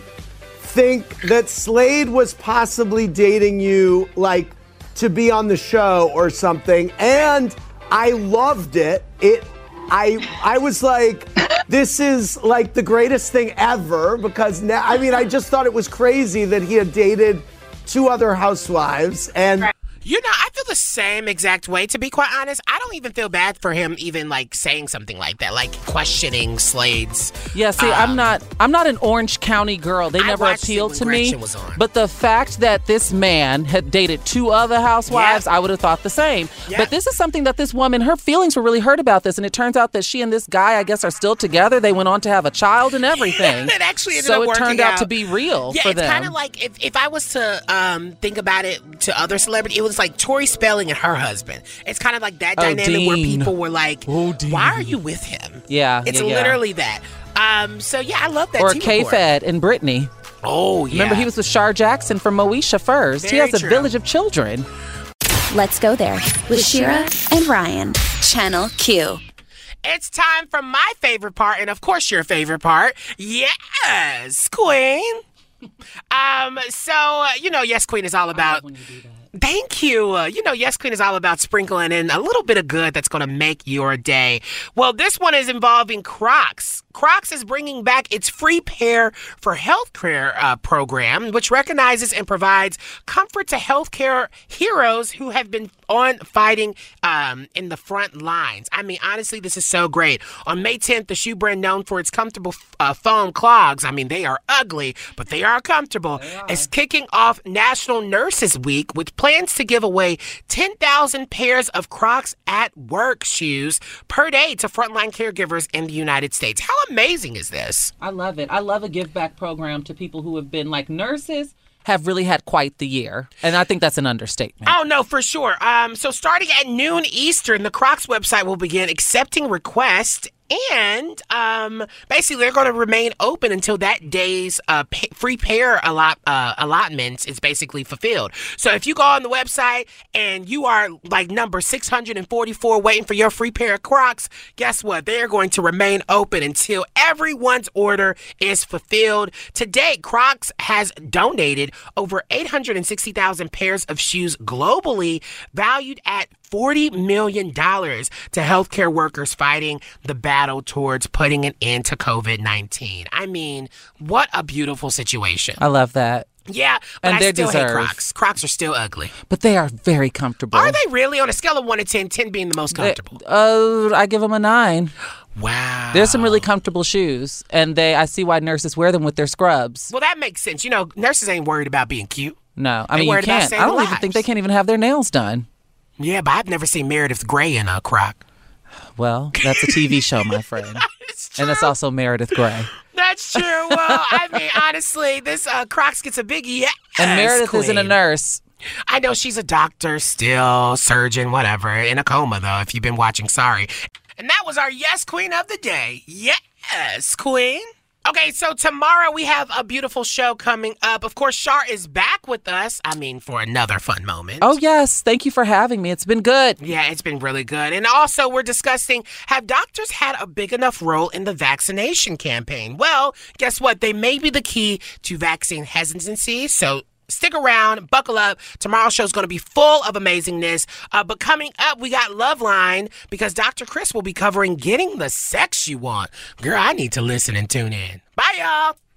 think that Slade was possibly dating you like to be on the show or something and I loved it. It I I was like this is like the greatest thing ever because now I mean I just thought it was crazy that he had dated two other housewives and You know, I feel the same exact way. To be quite honest, I don't even feel bad for him even like saying something like that, like questioning Slade's. Yeah, see, I'm not I'm not an Orange County girl. They I never appealed to me. Gretchen was on. But the fact that this man had dated two other housewives, I would have thought the same. But this is something that this woman, her feelings were really hurt about this, and it turns out that she and this guy, I guess, are still together. They went on to have a child and everything. <laughs> it actually ended so it turned out, out. to be real Yeah, for them. kind of like if, if I was to um, think about it to other celebrities, it was like Tori Spelling and her husband. It's kind of like that Oh, dynamic where people were like, "Why are you with him?" yeah, It's yeah, yeah. literally that. Um, so yeah, I love that. or K report. Fed and Brittany. Oh yeah. Remember, he was with Shar Jackson from Moesha first. he Very has a true. village of children. Let's go there with Shira and Ryan. Channel Q. It's time for my favorite part, and of course your favorite part. Yes, Queen. <laughs> Um, so uh, you know, Yes Queen is all about. Thank you. Uh, you know, Yes Queen is all about sprinkling in a little bit of good that's going to make your day. Well, this one is involving Crocs. Crocs is bringing back its free pair for healthcare uh, program, which recognizes and provides comfort to healthcare heroes who have been on fighting um, in the front lines. I mean, honestly, this is so great. On May 10th, the shoe brand known for its comfortable uh, foam clogs, I mean, they are ugly, but they are comfortable, is kicking off National Nurses Week with plans to give away 10,000 pairs of Crocs at work shoes per day to frontline caregivers in the United States. How amazing is this? I love it. I love a give back program to people who have been like nurses, have really had quite the year. And I think that's an understatement. Oh no, for sure. Um, so starting at noon Eastern, the Crocs website will begin accepting requests. And um, basically, they're going to remain open until that day's uh, pa free pair allot uh, allotment is basically fulfilled. So if you go on the website and you are like number 644 waiting for your free pair of Crocs, guess what? They're going to remain open until everyone's order is fulfilled. To date, Crocs has donated over 860,000 pairs of shoes globally, valued at $40 million to healthcare workers fighting the battle towards putting an end to COVID 19. I mean, what a beautiful situation. I love that. Yeah, but And I they still hate deserve- Crocs. Crocs are still ugly. But they are very comfortable. Are they really on a scale of 1 to 10, 10 being the most They- comfortable? Uh, I give them a nine. Wow. There's some really comfortable shoes, and they I see why nurses wear them with their scrubs. Well, that makes sense. You know, nurses ain't worried about being cute. No, I They mean you can't. I don't even think they can't even have their nails done. Yeah, but I've never seen Meredith Grey in a Croc. Well, that's a TV <laughs> show, my friend, and that's also Meredith Grey. That's true. Well, I mean, <laughs> honestly, this uh, Crocs gets a big yes. And Meredith isn't a nurse. I know she's a doctor, still surgeon, whatever, in a coma though. If you've been watching, sorry. And that was our yes queen of the day. Yes, queen. Okay, so tomorrow we have a beautiful show coming up. Of course, Shar is back with us. I mean, for another fun moment. Oh yes, thank you for having me. It's been good. Yeah, it's been really good. And also, we're discussing have doctors had a big enough role in the vaccination campaign? Well, guess what? They may be the key to vaccine hesitancy. So, Stick around, buckle up. Tomorrow's show's going to be full of amazingness. Uh, but coming up, we got Loveline because Dr. Chris will be covering getting the sex you want. Girl, I need to listen and tune in. Bye, y'all.